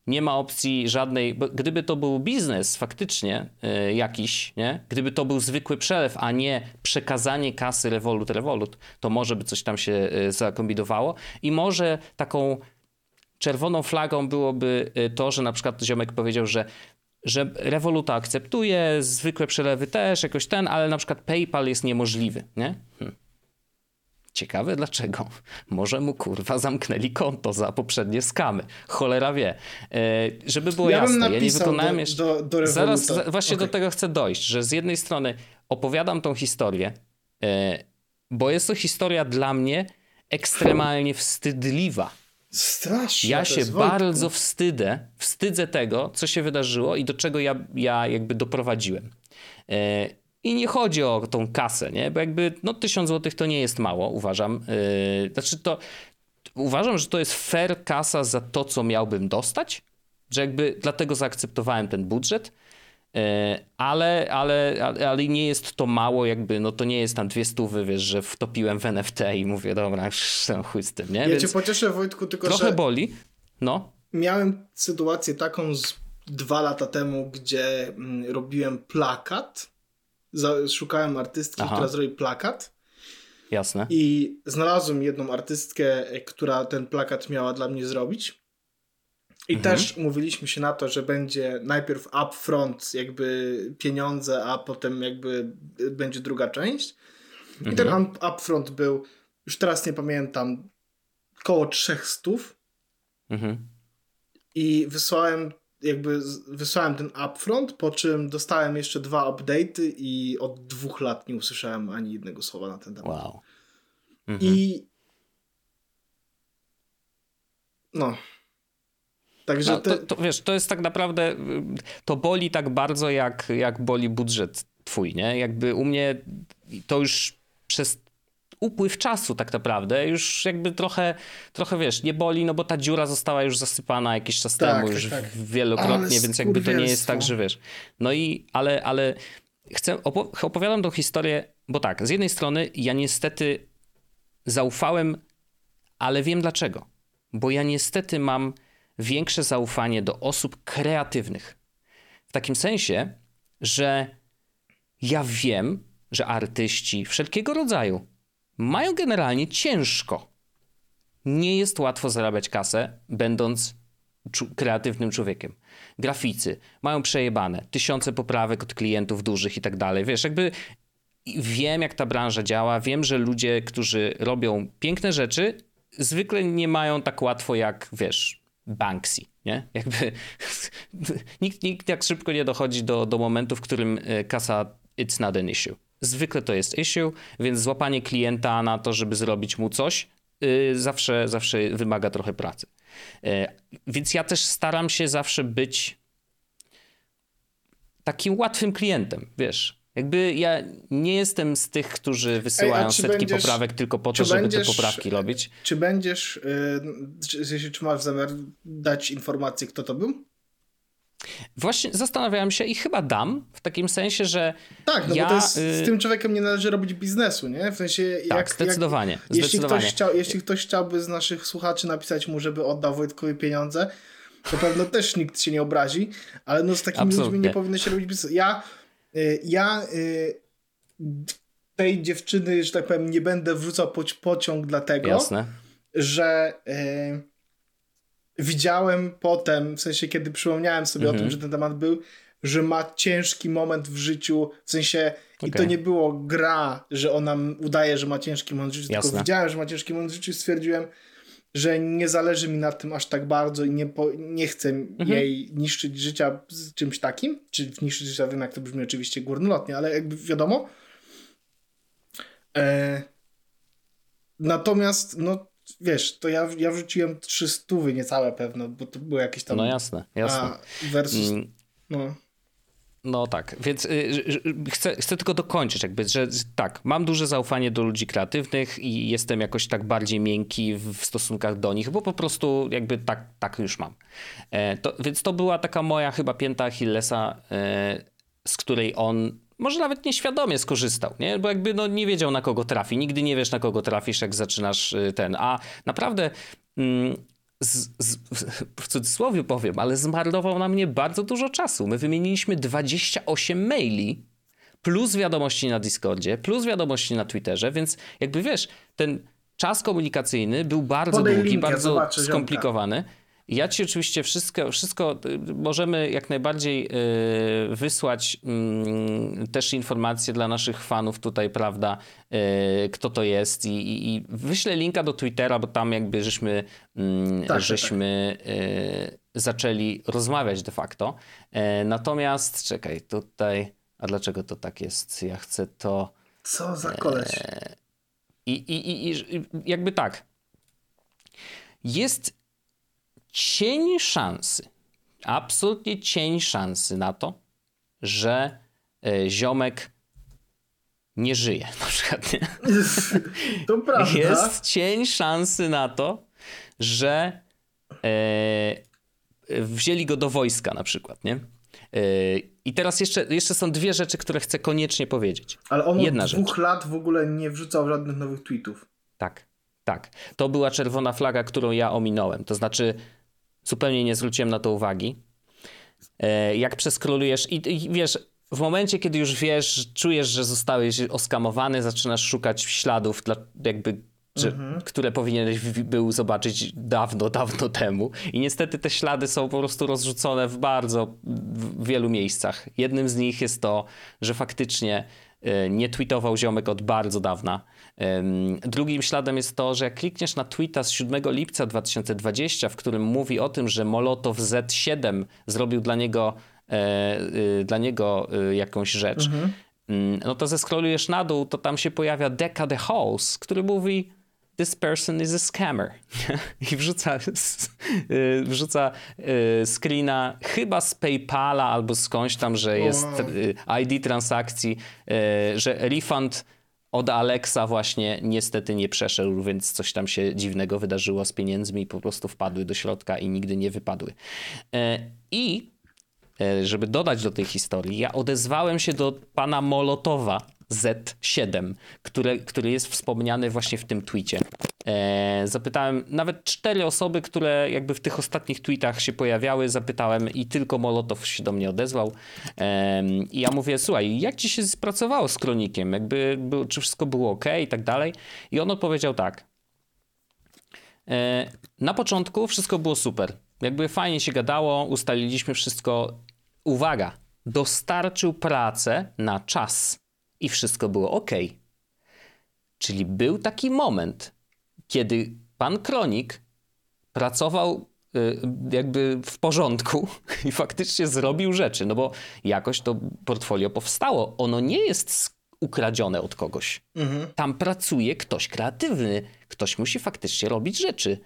Nie ma opcji żadnej, gdyby to był biznes faktycznie yy, jakiś, nie? gdyby to był zwykły przelew, a nie przekazanie kasy Revolut, Revolut, to może by coś tam się yy, zakombinowało i może taką czerwoną flagą byłoby y, to, że na przykład ziomek powiedział, że że Revoluta akceptuje, zwykłe przelewy też, jakoś ten, ale na przykład PayPal jest niemożliwy, nie? Hm. Ciekawe dlaczego. Może mu kurwa zamknęli konto za poprzednie skamy. Cholera wie. E, żeby było ja jasne, ja nie wykonałem jeszcze. Do, do Zaraz właśnie okay. do tego chcę dojść, że z jednej strony opowiadam tą historię, e, bo jest to historia dla mnie ekstremalnie wstydliwa Strasznie. Ja się bardzo wstydzę, wstydzę tego, co się wydarzyło i do czego ja, ja jakby doprowadziłem. E, I nie chodzi o tą kasę, nie? Bo jakby no tysiąc złotych to nie jest mało, uważam. E, znaczy to, uważam, że to jest fair kasa za to, co miałbym dostać, że jakby dlatego zaakceptowałem ten budżet. E, ale, ale, ale nie jest to mało, jakby, no to nie jest tam dwie stówy, wiesz, że wtopiłem w NFT i mówię, dobra, *laughs* chuj z tym, nie? Ja Więc cię pocieszę, Wojtku, tylko Trochę że... boli, no. miałem sytuację taką z dwa lata temu, gdzie mm, robiłem plakat. Szukałem artystki, Aha. która zrobi plakat. Jasne. I znalazłem jedną artystkę, która ten plakat miała dla mnie zrobić. I mhm. też mówiliśmy się na to, że będzie najpierw upfront jakby pieniądze, a potem jakby będzie druga część. I ten mhm. upfront był, już teraz nie pamiętam, koło 300. Mhm. I wysłałem jakby wysłałem ten upfront, po czym dostałem jeszcze dwa update'y i od dwóch lat nie usłyszałem ani jednego słowa na ten temat. Wow. Mhm. I no. Także no, to, to, wiesz, to jest tak naprawdę, to boli tak bardzo, jak, jak boli budżet twój, nie? Jakby u mnie to już przez upływ czasu tak naprawdę już jakby trochę, trochę wiesz, nie boli, no bo ta dziura została już zasypana jakiś czas tak, temu, już tak. wielokrotnie, więc jakby to nie jest tak, że wiesz. No i, ale, ale chcę, opo- opowiadam tą historię, bo tak, z jednej strony ja niestety zaufałem, ale wiem dlaczego. Bo ja niestety mam większe zaufanie do osób kreatywnych. W takim sensie, że ja wiem, że artyści wszelkiego rodzaju mają generalnie ciężko. Nie jest łatwo zarabiać kasę, będąc kreatywnym człowiekiem. Graficy mają przejebane, tysiące poprawek od klientów dużych i tak dalej. Wiesz, jakby wiem, jak ta branża działa, wiem, że ludzie, którzy robią piękne rzeczy, zwykle nie mają tak łatwo jak, wiesz, Banksy, nie? Jakby *laughs* nikt, nikt tak szybko nie dochodzi do, do momentu, w którym e, kasa it's not an issue. Zwykle to jest issue, więc złapanie klienta na to, żeby zrobić mu coś, yy, zawsze, zawsze wymaga trochę pracy. Yy, więc ja też staram się zawsze być takim łatwym klientem, wiesz. Jakby ja nie jestem z tych, którzy wysyłają Ej, setki będziesz, poprawek tylko po to, żeby będziesz, te poprawki robić. Czy będziesz, yy, czy, czy masz zamiar dać informację, kto to był? Właśnie zastanawiałem się i chyba dam, w takim sensie, że. Tak, no ja, bo to jest, z y, tym człowiekiem nie należy robić biznesu, nie? W sensie. Tak, jak, zdecydowanie. Jak, jeśli, zdecydowanie. Ktoś chciał, jeśli ktoś chciałby z naszych słuchaczy napisać mu, żeby oddał Wojtkowi pieniądze, to pewno też nikt się nie obrazi, ale no z takimi Absolutnie. ludźmi nie powinno się robić biznesu. Ja, ja y, tej dziewczyny, że tak powiem, nie będę wrzucał po, pociąg dlatego, Jasne. że widziałem potem, w sensie kiedy przypomniałem sobie mhm. o tym, że ten temat był, że ma ciężki moment w życiu, w sensie okay. i to nie było gra, że ona udaje, że ma ciężki moment w życiu, Jasne. tylko widziałem, że ma ciężki moment w życiu i stwierdziłem, że nie zależy mi na tym aż tak bardzo i nie, po, nie chcę mhm. jej niszczyć życia z czymś takim, czy niszczyć życia, wiem jak to brzmi oczywiście górnolotnie, ale jakby wiadomo. E... Natomiast no wiesz, to ja, ja wrzuciłem 300 niecałe pewno, bo to były jakieś tam... No jasne, jasne. A versus... Mm. No. No tak, więc y, chcę, chcę tylko dokończyć, jakby, że tak, mam duże zaufanie do ludzi kreatywnych i jestem jakoś tak bardziej miękki w, w stosunkach do nich, bo po prostu jakby tak, tak już mam. E, to, więc to była taka moja chyba pięta Achillesa, e, z której on może nawet nieświadomie skorzystał, nie? bo jakby no, nie wiedział na kogo trafi. Nigdy nie wiesz na kogo trafisz, jak zaczynasz y, ten. A naprawdę mm, z, z, w cudzysłowie powiem, ale zmarnował na mnie bardzo dużo czasu. My wymieniliśmy 28 maili plus wiadomości na Discordzie, plus wiadomości na Twitterze, więc jakby wiesz, ten czas komunikacyjny był bardzo Podej długi, linkę, bardzo skomplikowany. Ziomka. Ja ci oczywiście wszystko, wszystko y, możemy jak najbardziej y, wysłać mm, też informacje dla naszych fanów tutaj, prawda, y, kto to jest i, i, i wyślę linka do Twittera, bo tam jakby żeśmy, mm, tak, żeśmy tak. zaczęli rozmawiać de facto. Natomiast czekaj, tutaj, a dlaczego to tak jest? Ja chcę to... Co za koleś? I, i, i jakby tak. Jest cień szansy, absolutnie cień szansy na to, że e, ziomek nie żyje *laughs* na przykład. Nie? *laughs* To prawda. Jest cień szansy na to, że e, wzięli go do wojska na przykład, nie? E, I teraz jeszcze, jeszcze są dwie rzeczy, które chcę koniecznie powiedzieć. Ale on Jedna od dwóch rzecz. lat w ogóle nie wrzucał żadnych nowych tweetów. Tak, tak. To była czerwona flaga, którą ja ominąłem. To znaczy, zupełnie nie zwróciłem na to uwagi. E, jak przeskrolujesz i, i wiesz, w momencie, kiedy już wiesz, czujesz, że zostałeś oskamowany, zaczynasz szukać śladów, dla, jakby, że, mhm. które powinieneś był zobaczyć dawno, dawno temu. I niestety te ślady są po prostu rozrzucone w bardzo w wielu miejscach. Jednym z nich jest to, że faktycznie e, nie tweetował ziomek od bardzo dawna. Drugim śladem jest to, że jak klikniesz na tweeta z 7 lipca 2020, w którym mówi o tym, że Molotow Z7 zrobił dla niego, e, y, dla niego y, jakąś rzecz, mhm. Mm, no to zeskrolujesz na dół, to tam się pojawia Deca the House, który mówi this person is a scammer. *laughs* I wrzuca, y, wrzuca screena chyba z PayPala albo skądś tam, że jest ID transakcji, że refund od Alexa właśnie niestety nie przeszedł, więc coś tam się dziwnego wydarzyło z pieniędzmi i po prostu wpadły do środka i nigdy nie wypadły. E, I e, żeby dodać do tej historii, ja odezwałem się do pana Molotowa, z7, który, który jest wspomniany właśnie w tym tweetie. E, zapytałem nawet cztery osoby, które jakby w tych ostatnich tweetach się pojawiały, zapytałem i tylko Molotow się do mnie odezwał. E, I ja mówię, słuchaj, jak ci się spracowało z Kronikiem? Jakby, czy wszystko było ok i tak dalej? I on odpowiedział tak. E, na początku wszystko było super. Jakby fajnie się gadało, ustaliliśmy wszystko. Uwaga, dostarczył pracę na czas i wszystko było ok. Czyli był taki moment, kiedy pan Kronik pracował y, jakby w porządku *laughs* i faktycznie zrobił rzeczy, no bo jakoś to portfolio powstało. Ono nie jest ukradzione od kogoś. Mhm. Tam pracuje ktoś kreatywny, ktoś musi faktycznie robić rzeczy.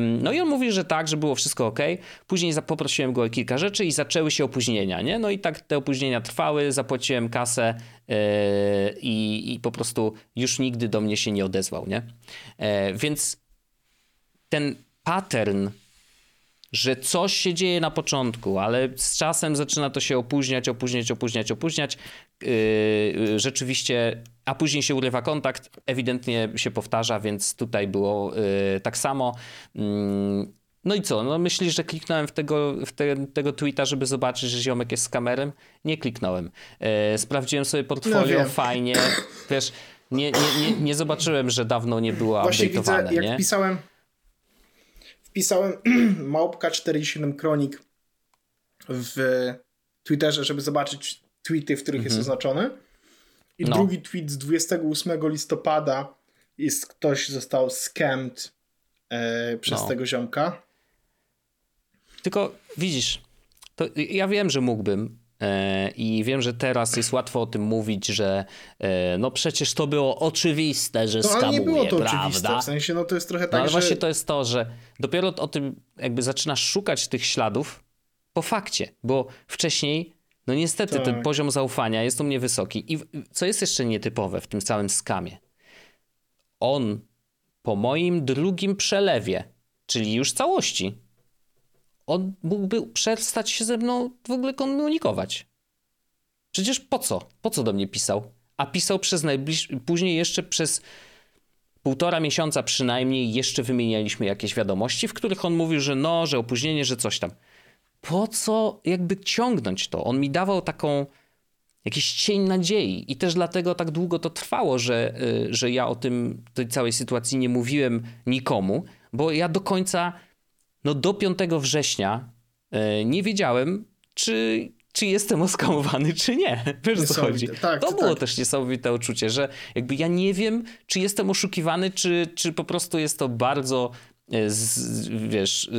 No i on mówi, że tak, że było wszystko ok. Później poprosiłem go o kilka rzeczy i zaczęły się opóźnienia, nie? No i tak te opóźnienia trwały, zapłaciłem kasę yy, i, po prostu już nigdy do mnie się nie odezwał, nie? Yy, więc ten pattern że coś się dzieje na początku, ale z czasem zaczyna to się opóźniać, opóźniać, opóźniać, opóźniać. Yy, rzeczywiście, a później się urywa kontakt, ewidentnie się powtarza, więc tutaj było yy, tak samo. Yy, no i co? No myślisz, że kliknąłem w tego, w te, tego tweeta, żeby zobaczyć, że ziomek jest z kamerem? Nie kliknąłem. Yy, sprawdziłem sobie portfolio, no fajnie. Wiesz, nie, nie, nie, nie, zobaczyłem, że dawno nie było Właśnie widzę, jak nie? pisałem wpisałem *clears throat* małpka 47 kronik w Twitterze, żeby zobaczyć tweety, w których mhm. jest oznaczony. I no. drugi tweet z 28 listopada jest ktoś został scammed e, przez no. tego ziomka. Tylko widzisz, to ja wiem, że mógłbym, I wiem, że teraz jest łatwo o tym mówić, że e, no przecież to było oczywiste, że no, skamuje, ale nie było to prawda? oczywiste, w sensie no to jest trochę tak, no, ale że... właśnie to jest to, że dopiero o tym jakby zaczynasz szukać tych śladów po fakcie, bo wcześniej no niestety tak. ten poziom zaufania jest u mnie wysoki. I co jest jeszcze nietypowe w tym całym skamie? On po moim drugim przelewie, czyli już całości, on mógłby przestać się ze mną w ogóle komunikować. Przecież po co? Po co do mnie pisał? A pisał przez najbliższy, później jeszcze przez półtora miesiąca przynajmniej jeszcze wymienialiśmy jakieś wiadomości, w których on mówił, że no, że opóźnienie, że coś tam. Po co jakby ciągnąć to? On mi dawał taką jakiś cień nadziei i też dlatego tak długo to trwało, że, y, że ja o tym, tej całej sytuacji nie mówiłem nikomu, bo ja do końca no do 5 września e, nie wiedziałem, czy, czy jestem oskamowany, czy nie. *laughs* Wiesz o co chodzi? Tak, to, to było tak. też niesamowite uczucie, że jakby ja nie wiem, czy jestem oszukiwany, czy, czy po prostu jest to bardzo e, z, wiesz,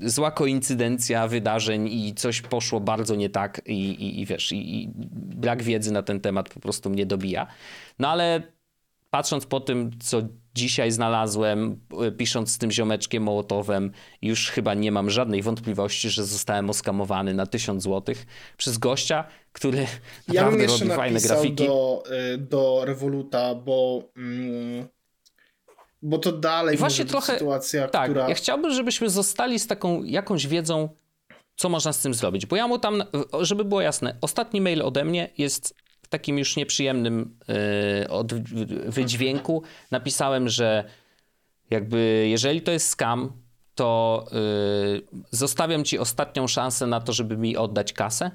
yy, zła koincydencja wydarzeń i coś poszło bardzo nie tak i, i, i wiesz, i, i, brak wiedzy na ten temat po prostu mnie dobija. No ale patrząc po tym, co dzisiaj znalazłem, e, pisząc z tym ziomeczkiem Mołotowem, już chyba nie mam żadnej wątpliwości, że zostałem oskamowany na 1000 zł przez gościa, który ja naprawdę robi fajne grafiki. Do, e, do Revoluta, bo... Mm, bo to dalej właśnie trochę, sytuacja, tak, która... ja chciałbym, żebyśmy zostali z taką jakąś wiedzą, co można z tym zrobić. Bo ja mu tam, żeby było jasne, ostatni mail ode mnie jest takim już nieprzyjemnym yy, od wydźwięku napisałem, że jakby jeżeli to jest scam, to yy, zostawiam ci ostatnią szansę na to, żeby mi oddać kasę.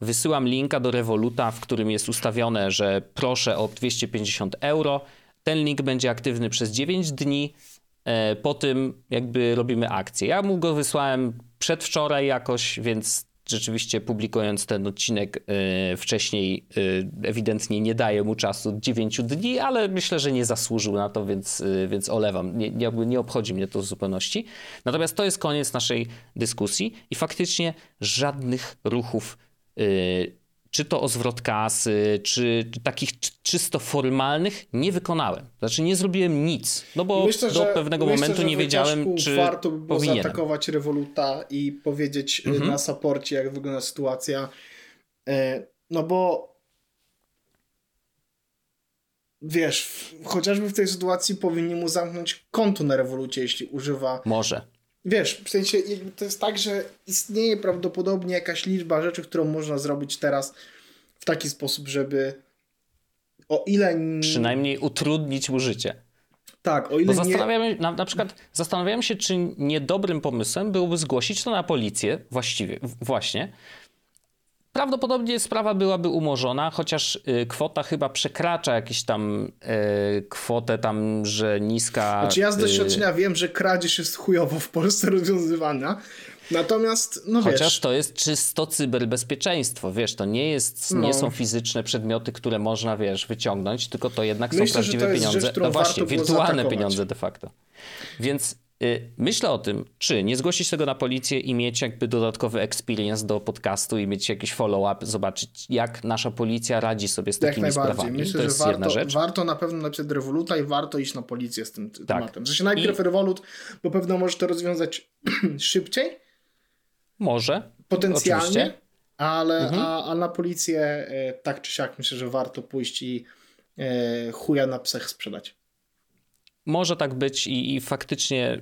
Wysyłam linka do Revoluta, w którym jest ustawione, że proszę o 250 euro. Ten link będzie aktywny przez 9 dni. E, po tym jakby robimy akcję. Ja mu go wysłałem przedwczoraj jakoś, więc rzeczywiście publikując ten odcinek yy, wcześniej yy, ewidentnie nie daje mu czasu 9 dni, ale myślę, że nie zasłużył na to, więc, yy, więc olewam. Nie, nie, nie obchodzi mnie to w zupełności. Natomiast to jest koniec naszej dyskusji i faktycznie żadnych ruchów czy to o zwrot kasy, czy, czy takich czysto formalnych nie wykonałem. Znaczy nie zrobiłem nic, no bo myślę, do pewnego myślę, momentu nie wiedziałem, czy warto by było powinienem. zaatakować Revoluta i powiedzieć y, mhm. na saporcie, jak wygląda sytuacja. E, no bo wiesz, chociażby w tej sytuacji powinni mu zamknąć konto na Revolucie, jeśli używa Może Wiesz, w sensie to jest tak, że istnieje prawdopodobnie jakaś liczba rzeczy, którą można zrobić teraz w taki sposób, żeby o ile... Przynajmniej utrudnić mu życie. Tak, o ile Bo zastanawiamy, na, na przykład zastanawiałem się, czy niedobrym pomysłem byłoby zgłosić to na policję właściwie, właśnie, Prawdopodobnie sprawa byłaby umorzona, chociaż y, kwota chyba przekracza jakieś tam y, kwotę tam, że niska... Znaczy ja z y, doświadczenia wiem, że kradzież jest chujowo w Polsce rozwiązywana, natomiast no Chociaż wiesz... to jest czysto cyberbezpieczeństwo, wiesz, to nie jest, no. nie są fizyczne przedmioty, które można, wiesz, wyciągnąć, tylko to jednak Myślę, są prawdziwe pieniądze. Rzecz, no właśnie, wirtualne pieniądze de facto. Więc myślę o tym, czy nie zgłosić tego na policję i mieć jakby dodatkowy experience do podcastu i mieć jakiś follow-up, zobaczyć jak nasza policja radzi sobie z takimi sprawami. Myślę, to jest że warto, jedna rzecz. warto na pewno napisać Revoluta i warto iść na policję z tym tak. tematem. W sensie najpierw I... Revolut, bo pewno możesz to rozwiązać *clears throat* szybciej. Może. Potencjalnie. Oczywiście. Ale mhm. a, a na policję e, tak czy siak myślę, że warto pójść i e, chuja na psech sprzedać. Może tak być i, i faktycznie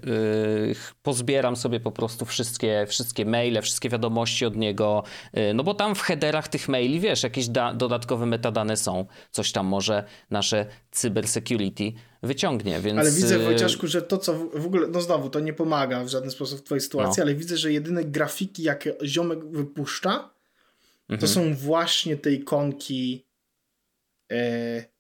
yy, pozbieram sobie po prostu wszystkie, wszystkie maile, wszystkie wiadomości od niego, yy, no bo tam w headerach tych maili, wiesz, jakieś da, dodatkowe metadane są, coś tam może nasze cybersecurity wyciągnie, więc... Ale widzę, y, Wojciaszku, że to, co w, w ogóle, no znowu, to nie pomaga w żaden sposób w twojej sytuacji, no. ale widzę, że jedyne grafiki, jakie ziomek wypuszcza, to mhm. są właśnie te ikonki... Yy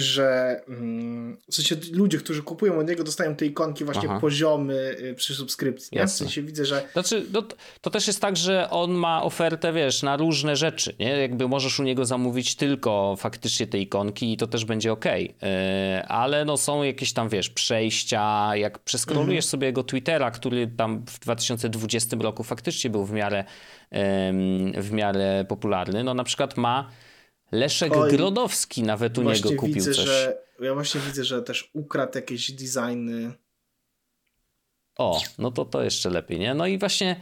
że mm, w sensie ludzie, którzy kupują od niego, dostają te ikonki właśnie Aha. poziomy y, przy subskrypcji. Ja w sensie widzę, że. Znaczy, no, to też jest tak, że on ma ofertę, wiesz, na różne rzeczy. Nie? Jakby możesz u niego zamówić tylko faktycznie te ikonki i to też będzie ok. Yy, ale no są jakieś tam, wiesz, przejścia. Jak przeskrolujesz mhm. sobie jego Twittera, który tam w 2020 roku faktycznie był w miarę, yy, w miarę popularny, no na przykład ma Leszek Oj, Grodowski nawet u niego kupił widzę, coś. Że, ja właśnie widzę, że też ukradł jakieś designy. O, no to to jeszcze lepiej, nie? No i właśnie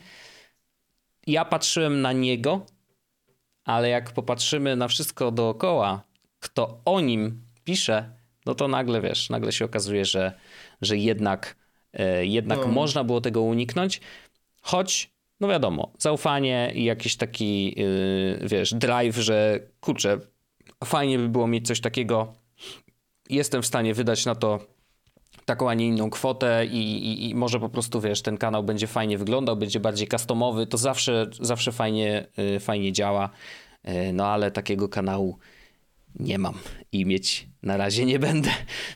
ja patrzyłem na niego, ale jak popatrzymy na wszystko dookoła, kto o nim pisze, no to nagle wiesz, nagle się okazuje, że, że jednak, e, jednak no. można było tego uniknąć, choć no wiadomo, zaufanie i jakiś taki, yy, wiesz, drive, że kurczę, fajnie by było mieć coś takiego, jestem w stanie wydać na to taką, a nie inną kwotę i, i, i, może po prostu, wiesz, ten kanał będzie fajnie wyglądał, będzie bardziej customowy, to zawsze, zawsze fajnie, yy, fajnie działa, yy, no ale takiego kanału nie mam i mieć na razie nie będę,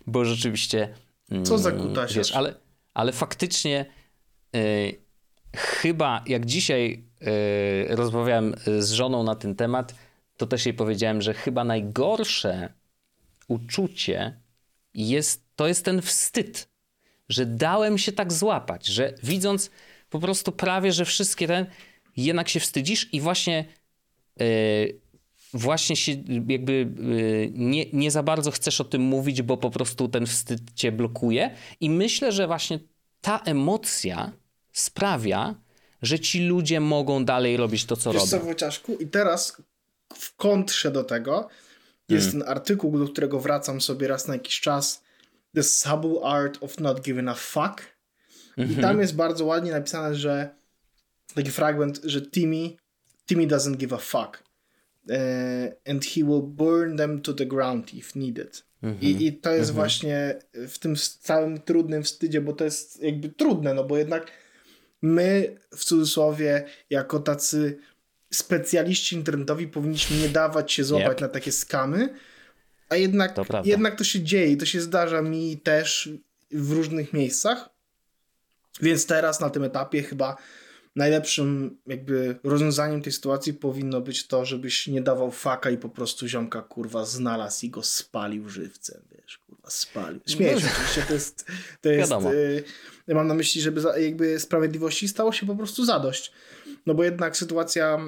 bo rzeczywiście... Co za mm, kutasiarz. Wiesz, ale, ale faktycznie y, chyba jak dzisiaj yy, rozmawiałem z żoną na ten temat, to też jej powiedziałem, że chyba najgorsze uczucie jest, to jest ten wstyd, że dałem się tak złapać, że widząc po prostu prawie, że wszystkie ten, jednak się wstydzisz i właśnie yy, właśnie się jakby yy, nie, nie za bardzo chcesz o tym mówić, bo po prostu ten wstyd cię blokuje. I myślę, że właśnie ta emocja sprawia, że ci ludzie mogą dalej robić to, co Wiesz robią. co, Wojciaszku? I teraz w kontrze do tego jest mm. ten artykuł, do którego wracam sobie raz na jakiś czas. The Subtle Art of Not Giving a Fuck. Mm -hmm. I tam mhm. jest bardzo ładnie napisane, że taki fragment, że Timmy, Timmy doesn't give a fuck. Uh, and he will burn them to the ground if needed. Mhm. I, I to jest mhm. właśnie w tym całym trudnym wstydzie, bo to jest jakby trudne, no bo jednak my w cudzysłowie jako tacy specjaliści internetowi powinniśmy nie dawać się złapać yep. na takie skamy, a jednak to, jednak to się dzieje i to się zdarza mi też w różnych miejscach. Więc teraz na tym etapie chyba najlepszym jakby rozwiązaniem tej sytuacji powinno być to, żebyś nie dawał faka i po prostu ziomka kurwa znalazł i go spalił żywcem, wiesz, kurwa spalił. Śmieję się *laughs* oczywiście, to jest, to jest y, ja mam na myśli, żeby jakby sprawiedliwości stało się po prostu zadość. No bo jednak sytuacja,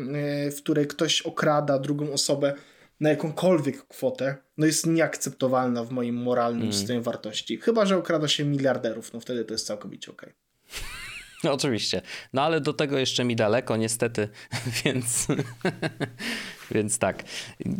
y, w której ktoś okrada drugą osobę na jakąkolwiek kwotę, no jest nieakceptowalna w moim moralnym mm. systemie wartości. Chyba, że okrada się miliarderów, no wtedy to jest całkowicie okej. Okay. *laughs* No, oczywiście. No ale do tego jeszcze mi daleko, niestety, *laughs* więc, więc tak.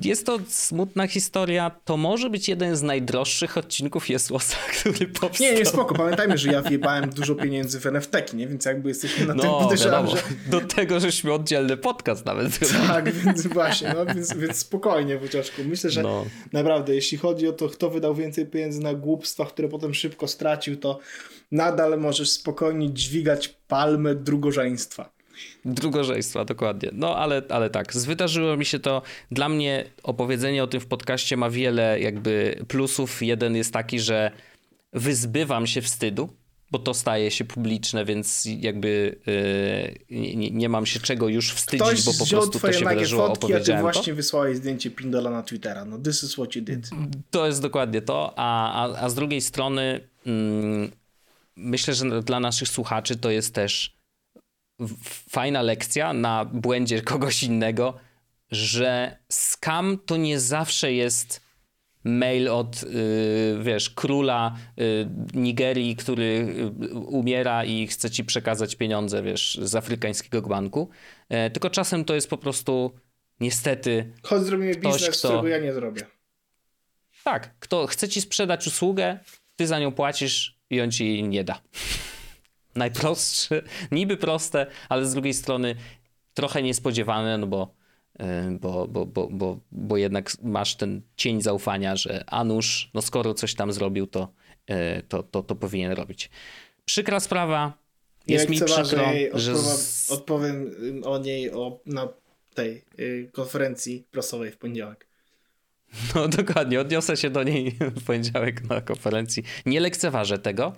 Jest to smutna historia. To może być jeden z najdroższych odcinków Jesłosa, *laughs* który powstał. Nie, nie, spoko. Pamiętajmy, że ja wjebałem dużo pieniędzy w NFT, nie? Więc jakby jesteśmy na no, tym podejrzewam, że... Do tego, żeśmy oddzielny podcast nawet Tak, więc właśnie, no więc, więc spokojnie, Wójciaszku. Myślę, że no. naprawdę, jeśli chodzi o to, kto wydał więcej pieniędzy na głupstwa, które potem szybko stracił, to nadal możesz spokojnie dźwigać palmę drugożeństwa. Drugożeństwa, dokładnie. No ale, ale tak, wydarzyło mi się to. Dla mnie opowiedzenie o tym w podcaście ma wiele jakby plusów. Jeden jest taki, że wyzbywam się wstydu, bo to staje się publiczne, więc jakby yy, nie, nie, mam się czego już wstydzić, Ktoś bo po prostu to się wydarzyło, fotki, opowiedziałem a ty właśnie to. wysłałeś zdjęcie Pindola na Twittera. No this is what you did. To jest dokładnie to, a, a, a z drugiej strony mm, myślę, że dla naszych słuchaczy to jest też fajna lekcja na błędzie kogoś innego, że scam to nie zawsze jest mail od, yy, wiesz, króla yy, Nigerii, który yy, umiera i chce ci przekazać pieniądze, wiesz, z afrykańskiego banku. Yy, tylko czasem to jest po prostu niestety. Chodź, zrobimy ktoś, biznes, kto... którego ja nie zrobię. Tak, kto chce ci sprzedać usługę, ty za nią płacisz i on ci nie da. Najprostsze, *laughs* niby proste, ale z drugiej strony trochę niespodziewane, no bo, bo, bo, bo, bo, bo jednak masz ten cień zaufania, że Anusz, no skoro coś tam zrobił, to, to, to, to powinien robić. Przykra sprawa, jest mi przykro, że... Odpowiem o niej o, na tej konferencji prasowej w poniedziałek. No dokładnie, odniosę się do niej w poniedziałek na konferencji. Nie lekceważę tego.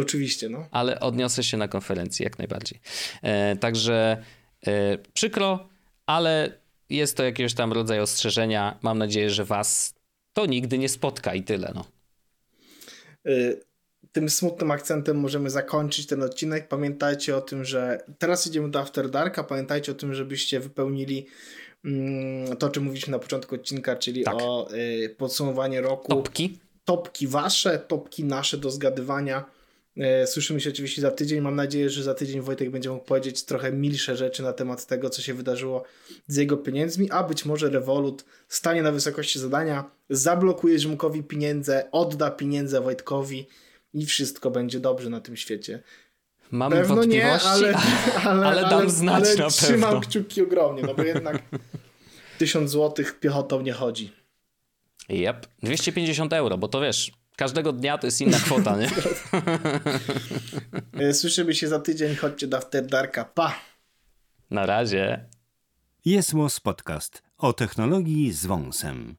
Oczywiście, no. Ale odniosę się na konferencji jak najbardziej. E, także e, przykro, ale jest to jakiegoś tam rodzaj ostrzeżenia. Mam nadzieję, że was to nigdy nie spotka i tyle, no. E, tym smutnym akcentem możemy zakończyć ten odcinek. Pamiętajcie o tym, że teraz idziemy do After Darka. Pamiętajcie o tym, żebyście wypełnili Mm, to, o czym mówiliśmy na początku odcinka, czyli tak. o y, podsumowanie roku. Topki. Topki wasze, topki nasze do zgadywania. Y, słyszymy się oczywiście za tydzień. Mam nadzieję, że za tydzień Wojtek będzie mógł powiedzieć trochę milsze rzeczy na temat tego, co się wydarzyło z jego pieniędzmi, a być może Revolut stanie na wysokości zadania, zablokuje Ziomkowi pieniądze, odda pieniądze Wojtkowi i wszystko będzie dobrze na tym świecie. Mam pewno wątpliwości, nie, ale, ale, ale, dam ale, znać ale na trzymam pewno. kciuki ogromnie, no bo jednak 1000 zł piechotą nie chodzi. Yep, 250 euro, bo to wiesz, każdego dnia to jest inna kwota, nie? *laughs* E, słyszymy się za tydzień, chodźcie do After Darka, pa! Na razie. Jest Podcast o technologii z wąsem.